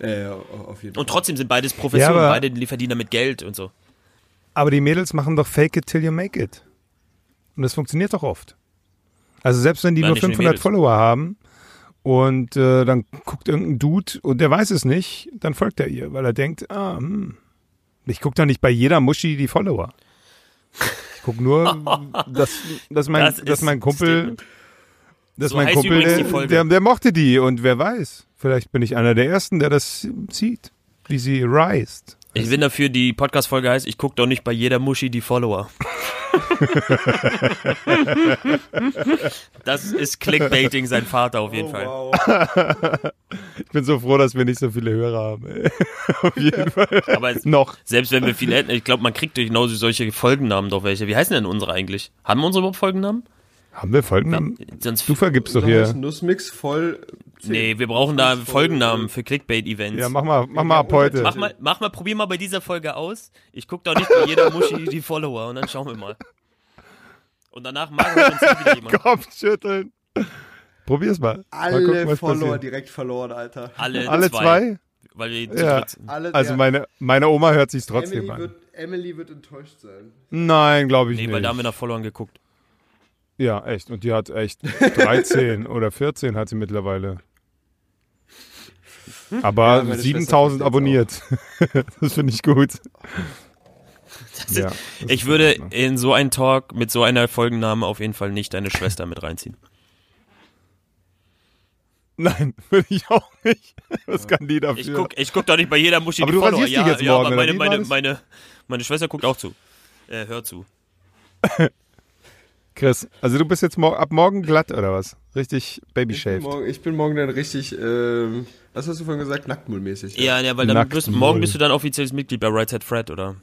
Speaker 2: Äh, auf jeden Fall.
Speaker 3: Und trotzdem sind beides Professionen,
Speaker 4: Ja,
Speaker 3: beide verdienen damit Geld und so.
Speaker 4: Aber die Mädels machen doch Fake it till you make it. Und das funktioniert doch oft. Also selbst wenn die
Speaker 3: Nein,
Speaker 4: nur
Speaker 3: nicht nur die
Speaker 4: 500
Speaker 3: Mädels.
Speaker 4: Follower haben und äh, dann guckt irgendein Dude und der weiß es nicht, dann folgt er ihr, weil er denkt, ah, hm, ich gucke doch nicht bei jeder Muschi die Follower. Ich gucke nur, dass, dass, mein,
Speaker 3: Das
Speaker 4: dass mein Kumpel, dass
Speaker 3: So
Speaker 4: mein Kumpel, der, der, der mochte die und wer weiß, vielleicht bin ich einer der Ersten, der das sieht, wie sie reist.
Speaker 3: Ich bin dafür, die Podcast-Folge heißt, ich gucke doch nicht bei jeder Muschi die Follower. das ist Clickbaiting sein Vater auf jeden
Speaker 2: Oh,
Speaker 3: Fall.
Speaker 2: wow.
Speaker 4: Ich bin so froh, dass wir nicht so viele Hörer haben. ey. Auf jeden Fall.
Speaker 3: Aber es-
Speaker 4: Noch.
Speaker 3: selbst wenn wir viele hätten, ich glaube, man kriegt durch genau solche Folgennamen doch welche. Wie heißen denn unsere eigentlich? Haben wir unsere überhaupt Folgennamen?
Speaker 4: Haben wir Folgennamen?
Speaker 3: Sonst
Speaker 4: Du vergibst doch hier.
Speaker 2: Nussmix voll.
Speaker 3: Nee, wir brauchen da Folgennamen für Clickbait-Events.
Speaker 4: Ja, mach mal, mach mal ab heute.
Speaker 3: Mach mal, mach mal, probier mal bei dieser Folge aus. Ich guck doch nicht bei jeder Muschi die Follower und dann schauen wir mal. Und danach mag uns nicht wieder jemand.
Speaker 4: Kopfschütteln. Probier's mal. mal
Speaker 2: Alle
Speaker 4: gucken, was
Speaker 2: Follower
Speaker 4: passiert.
Speaker 2: direkt verloren, Alter.
Speaker 3: Alle,
Speaker 4: Alle zwei?
Speaker 3: Weil wir
Speaker 4: Ja.
Speaker 2: Alle,
Speaker 4: Also
Speaker 2: ja,
Speaker 4: meine, meine Oma hört sich's trotzdem
Speaker 2: Emily
Speaker 4: an.
Speaker 2: wird, Emily wird enttäuscht sein.
Speaker 4: Nein, glaube ich
Speaker 3: Nee,
Speaker 4: nicht.
Speaker 3: weil da haben wir nach Followern geguckt.
Speaker 4: Ja, echt. Und die hat echt 13 oder 14 hat sie mittlerweile. Aber
Speaker 2: Ja, meine Schwester
Speaker 4: 7000
Speaker 2: versteht's
Speaker 4: abonniert. das finde ich gut. Ja,
Speaker 3: ich würde
Speaker 4: in Ordnung.
Speaker 3: in so einen Talk mit so einer Folgenname auf jeden Fall nicht deine Schwester mit reinziehen.
Speaker 4: Nein, würde ich auch nicht. Was kann die dafür?
Speaker 3: Ich guck, ich guck doch nicht bei jeder Muschi
Speaker 4: Aber
Speaker 3: die
Speaker 4: du
Speaker 3: Follower. Ja,
Speaker 4: dich jetzt
Speaker 3: ja,
Speaker 4: morgen,
Speaker 3: aber meine, meine, meine, meine Schwester guckt auch zu. Äh, hört zu.
Speaker 4: Chris, also du bist jetzt mor ab morgen glatt oder was? Richtig
Speaker 2: Ich bin,
Speaker 4: baby-shaved.
Speaker 2: morgen, ich bin morgen dann richtig, ähm, was hast du vorhin gesagt? Nacktmullmäßig.
Speaker 3: Ja, ja, weil dann bist, morgen bist du dann offizielles Mitglied bei Right Set Fred, oder?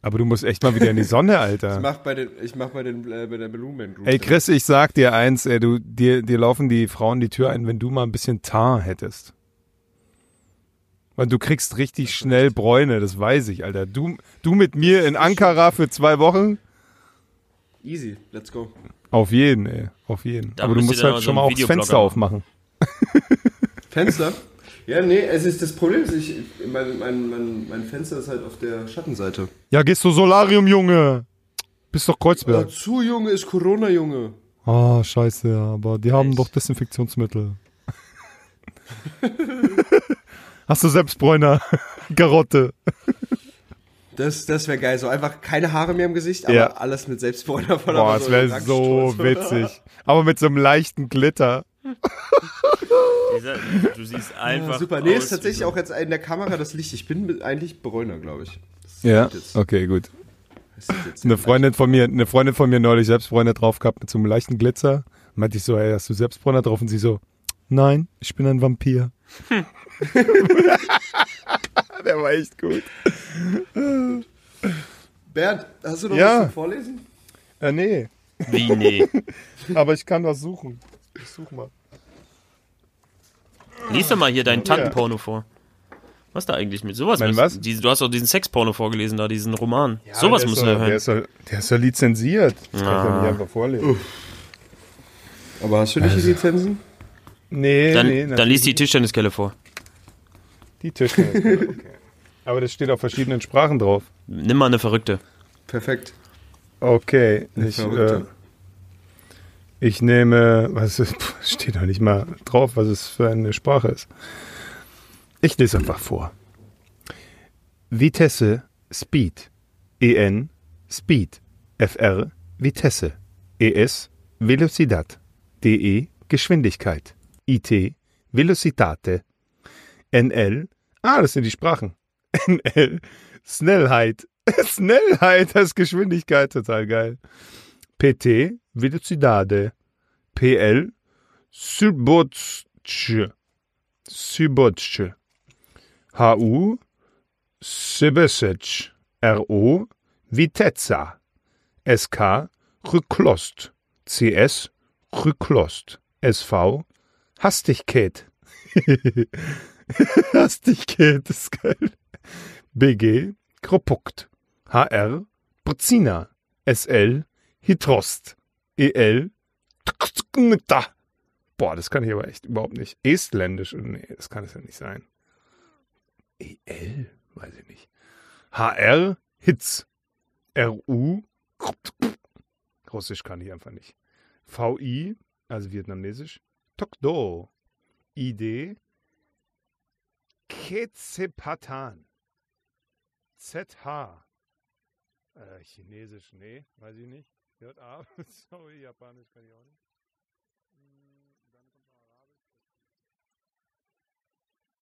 Speaker 4: Aber du musst echt mal wieder in die Sonne,
Speaker 2: Ich
Speaker 4: Alter.
Speaker 2: mach bei den, ich mach bei den, äh, bei der Balloon Man Group.
Speaker 4: Ey Chris, ich sag dir eins, ey, du, dir, dir laufen die Frauen die Tür ein, wenn du mal ein bisschen Teint hättest. Weil du kriegst richtig schnell Bräune, das weiß ich, Alter. Du, du mit mir in Ankara für zwei Wochen?
Speaker 2: Easy, let's go.
Speaker 4: Auf jeden, ey. Auf jeden.
Speaker 3: Da
Speaker 4: Aber du musst halt
Speaker 3: so
Speaker 4: schon mal
Speaker 3: einen
Speaker 4: auch das Fenster
Speaker 3: machen.
Speaker 4: aufmachen.
Speaker 2: Fenster? Ja, nee, es ist das Problem, ist, ich, mein, mein, mein, mein Fenster ist halt auf der Schattenseite.
Speaker 4: Ja, gehst du Solarium, Junge. Bist doch. Kreuzberg.
Speaker 2: zu Junge ist Corona, Junge.
Speaker 4: Ah, scheiße, ja, aber die haben
Speaker 2: Echt?
Speaker 4: doch Desinfektionsmittel. Hast du Selbstbräuner? Garotte.
Speaker 2: Das, das wäre geil. So einfach keine Haare mehr im Gesicht, aber
Speaker 4: Ja.
Speaker 2: alles mit Selbstbräuner voller
Speaker 4: Boah, das wäre so witzig. Aber mit so einem leichten Glitter.
Speaker 3: Dieser- Du siehst einfach.
Speaker 2: Ja, super. Nee,
Speaker 3: aus
Speaker 2: ist tatsächlich
Speaker 3: so-
Speaker 2: auch jetzt in der Kamera das Licht. Ich bin eigentlich Bräuner, glaube ich. Das
Speaker 4: Ja. Okay, gut. Eine Freundin von mir, eine Freundin von mir neulich Selbstbräuner drauf gehabt mit so einem leichten Glitzer. Meinte ich so, ey, hast du Selbstbräuner drauf? Und sie so, nein, ich bin ein Vampir. Der war echt gut.
Speaker 2: Bernd, hast du noch
Speaker 4: Ja.
Speaker 2: was zum Vorlesen?
Speaker 4: Ja, nee.
Speaker 3: Wie, nee.
Speaker 4: Aber ich kann was suchen. Ich such mal.
Speaker 3: Lies doch mal hier deinen Tantenporno vor. Was da eigentlich mit sowas?
Speaker 4: Mein was?
Speaker 3: Die, du hast doch diesen Sexporno vorgelesen da, diesen Roman. sowas
Speaker 4: der
Speaker 3: muss er
Speaker 4: Der
Speaker 3: hören.
Speaker 4: ist, der ist doch lizenziert. Das kannst du
Speaker 3: Ah.
Speaker 4: nicht einfach vorlesen.
Speaker 2: Aber hast du nicht die Lizenzen?
Speaker 4: Nee,
Speaker 3: Dann,
Speaker 4: nee.
Speaker 3: dann liest die Tischtenniskelle vor.
Speaker 4: Die Tischtennis. Okay. Aber das steht auf verschiedenen Sprachen drauf.
Speaker 3: Nimm mal eine Verrückte.
Speaker 2: Perfekt.
Speaker 4: Okay. Ich, äh, ich nehme, was ist, steht doch nicht mal drauf, was es für eine Sprache ist. Ich lese einfach vor. Vitesse, Speed. EN, Speed. FR, Vitesse. ES, Velocidad. DE, Geschwindigkeit. IT, Velocitate. NL, ah, das sind die Sprachen. NL, Schnellheit. Schnellheit als Geschwindigkeit, total geil. PT, Velocidade. PL, Subotsche. Subotsche. HU, Sebesec. RO, Vitezza. SK, Rücklost. CS, Rücklost. SV, Hastigkeit. Hastigkeit ist geil. BG, Kropukt. HR, Brzina. SL, Hitrost. EL, da. Boah, das kann ich aber echt überhaupt nicht. Estländisch, nee, das kann es ja nicht sein. EL, weiß ich nicht. HR, Hitz. RU, Russisch kann ich einfach nicht. VI, also vietnamesisch, Tokdo. ID, Kezepatan. ZH. Äh, Chinesisch, nee, weiß ich nicht. JA, sorry, Japanisch kann ich auch nicht.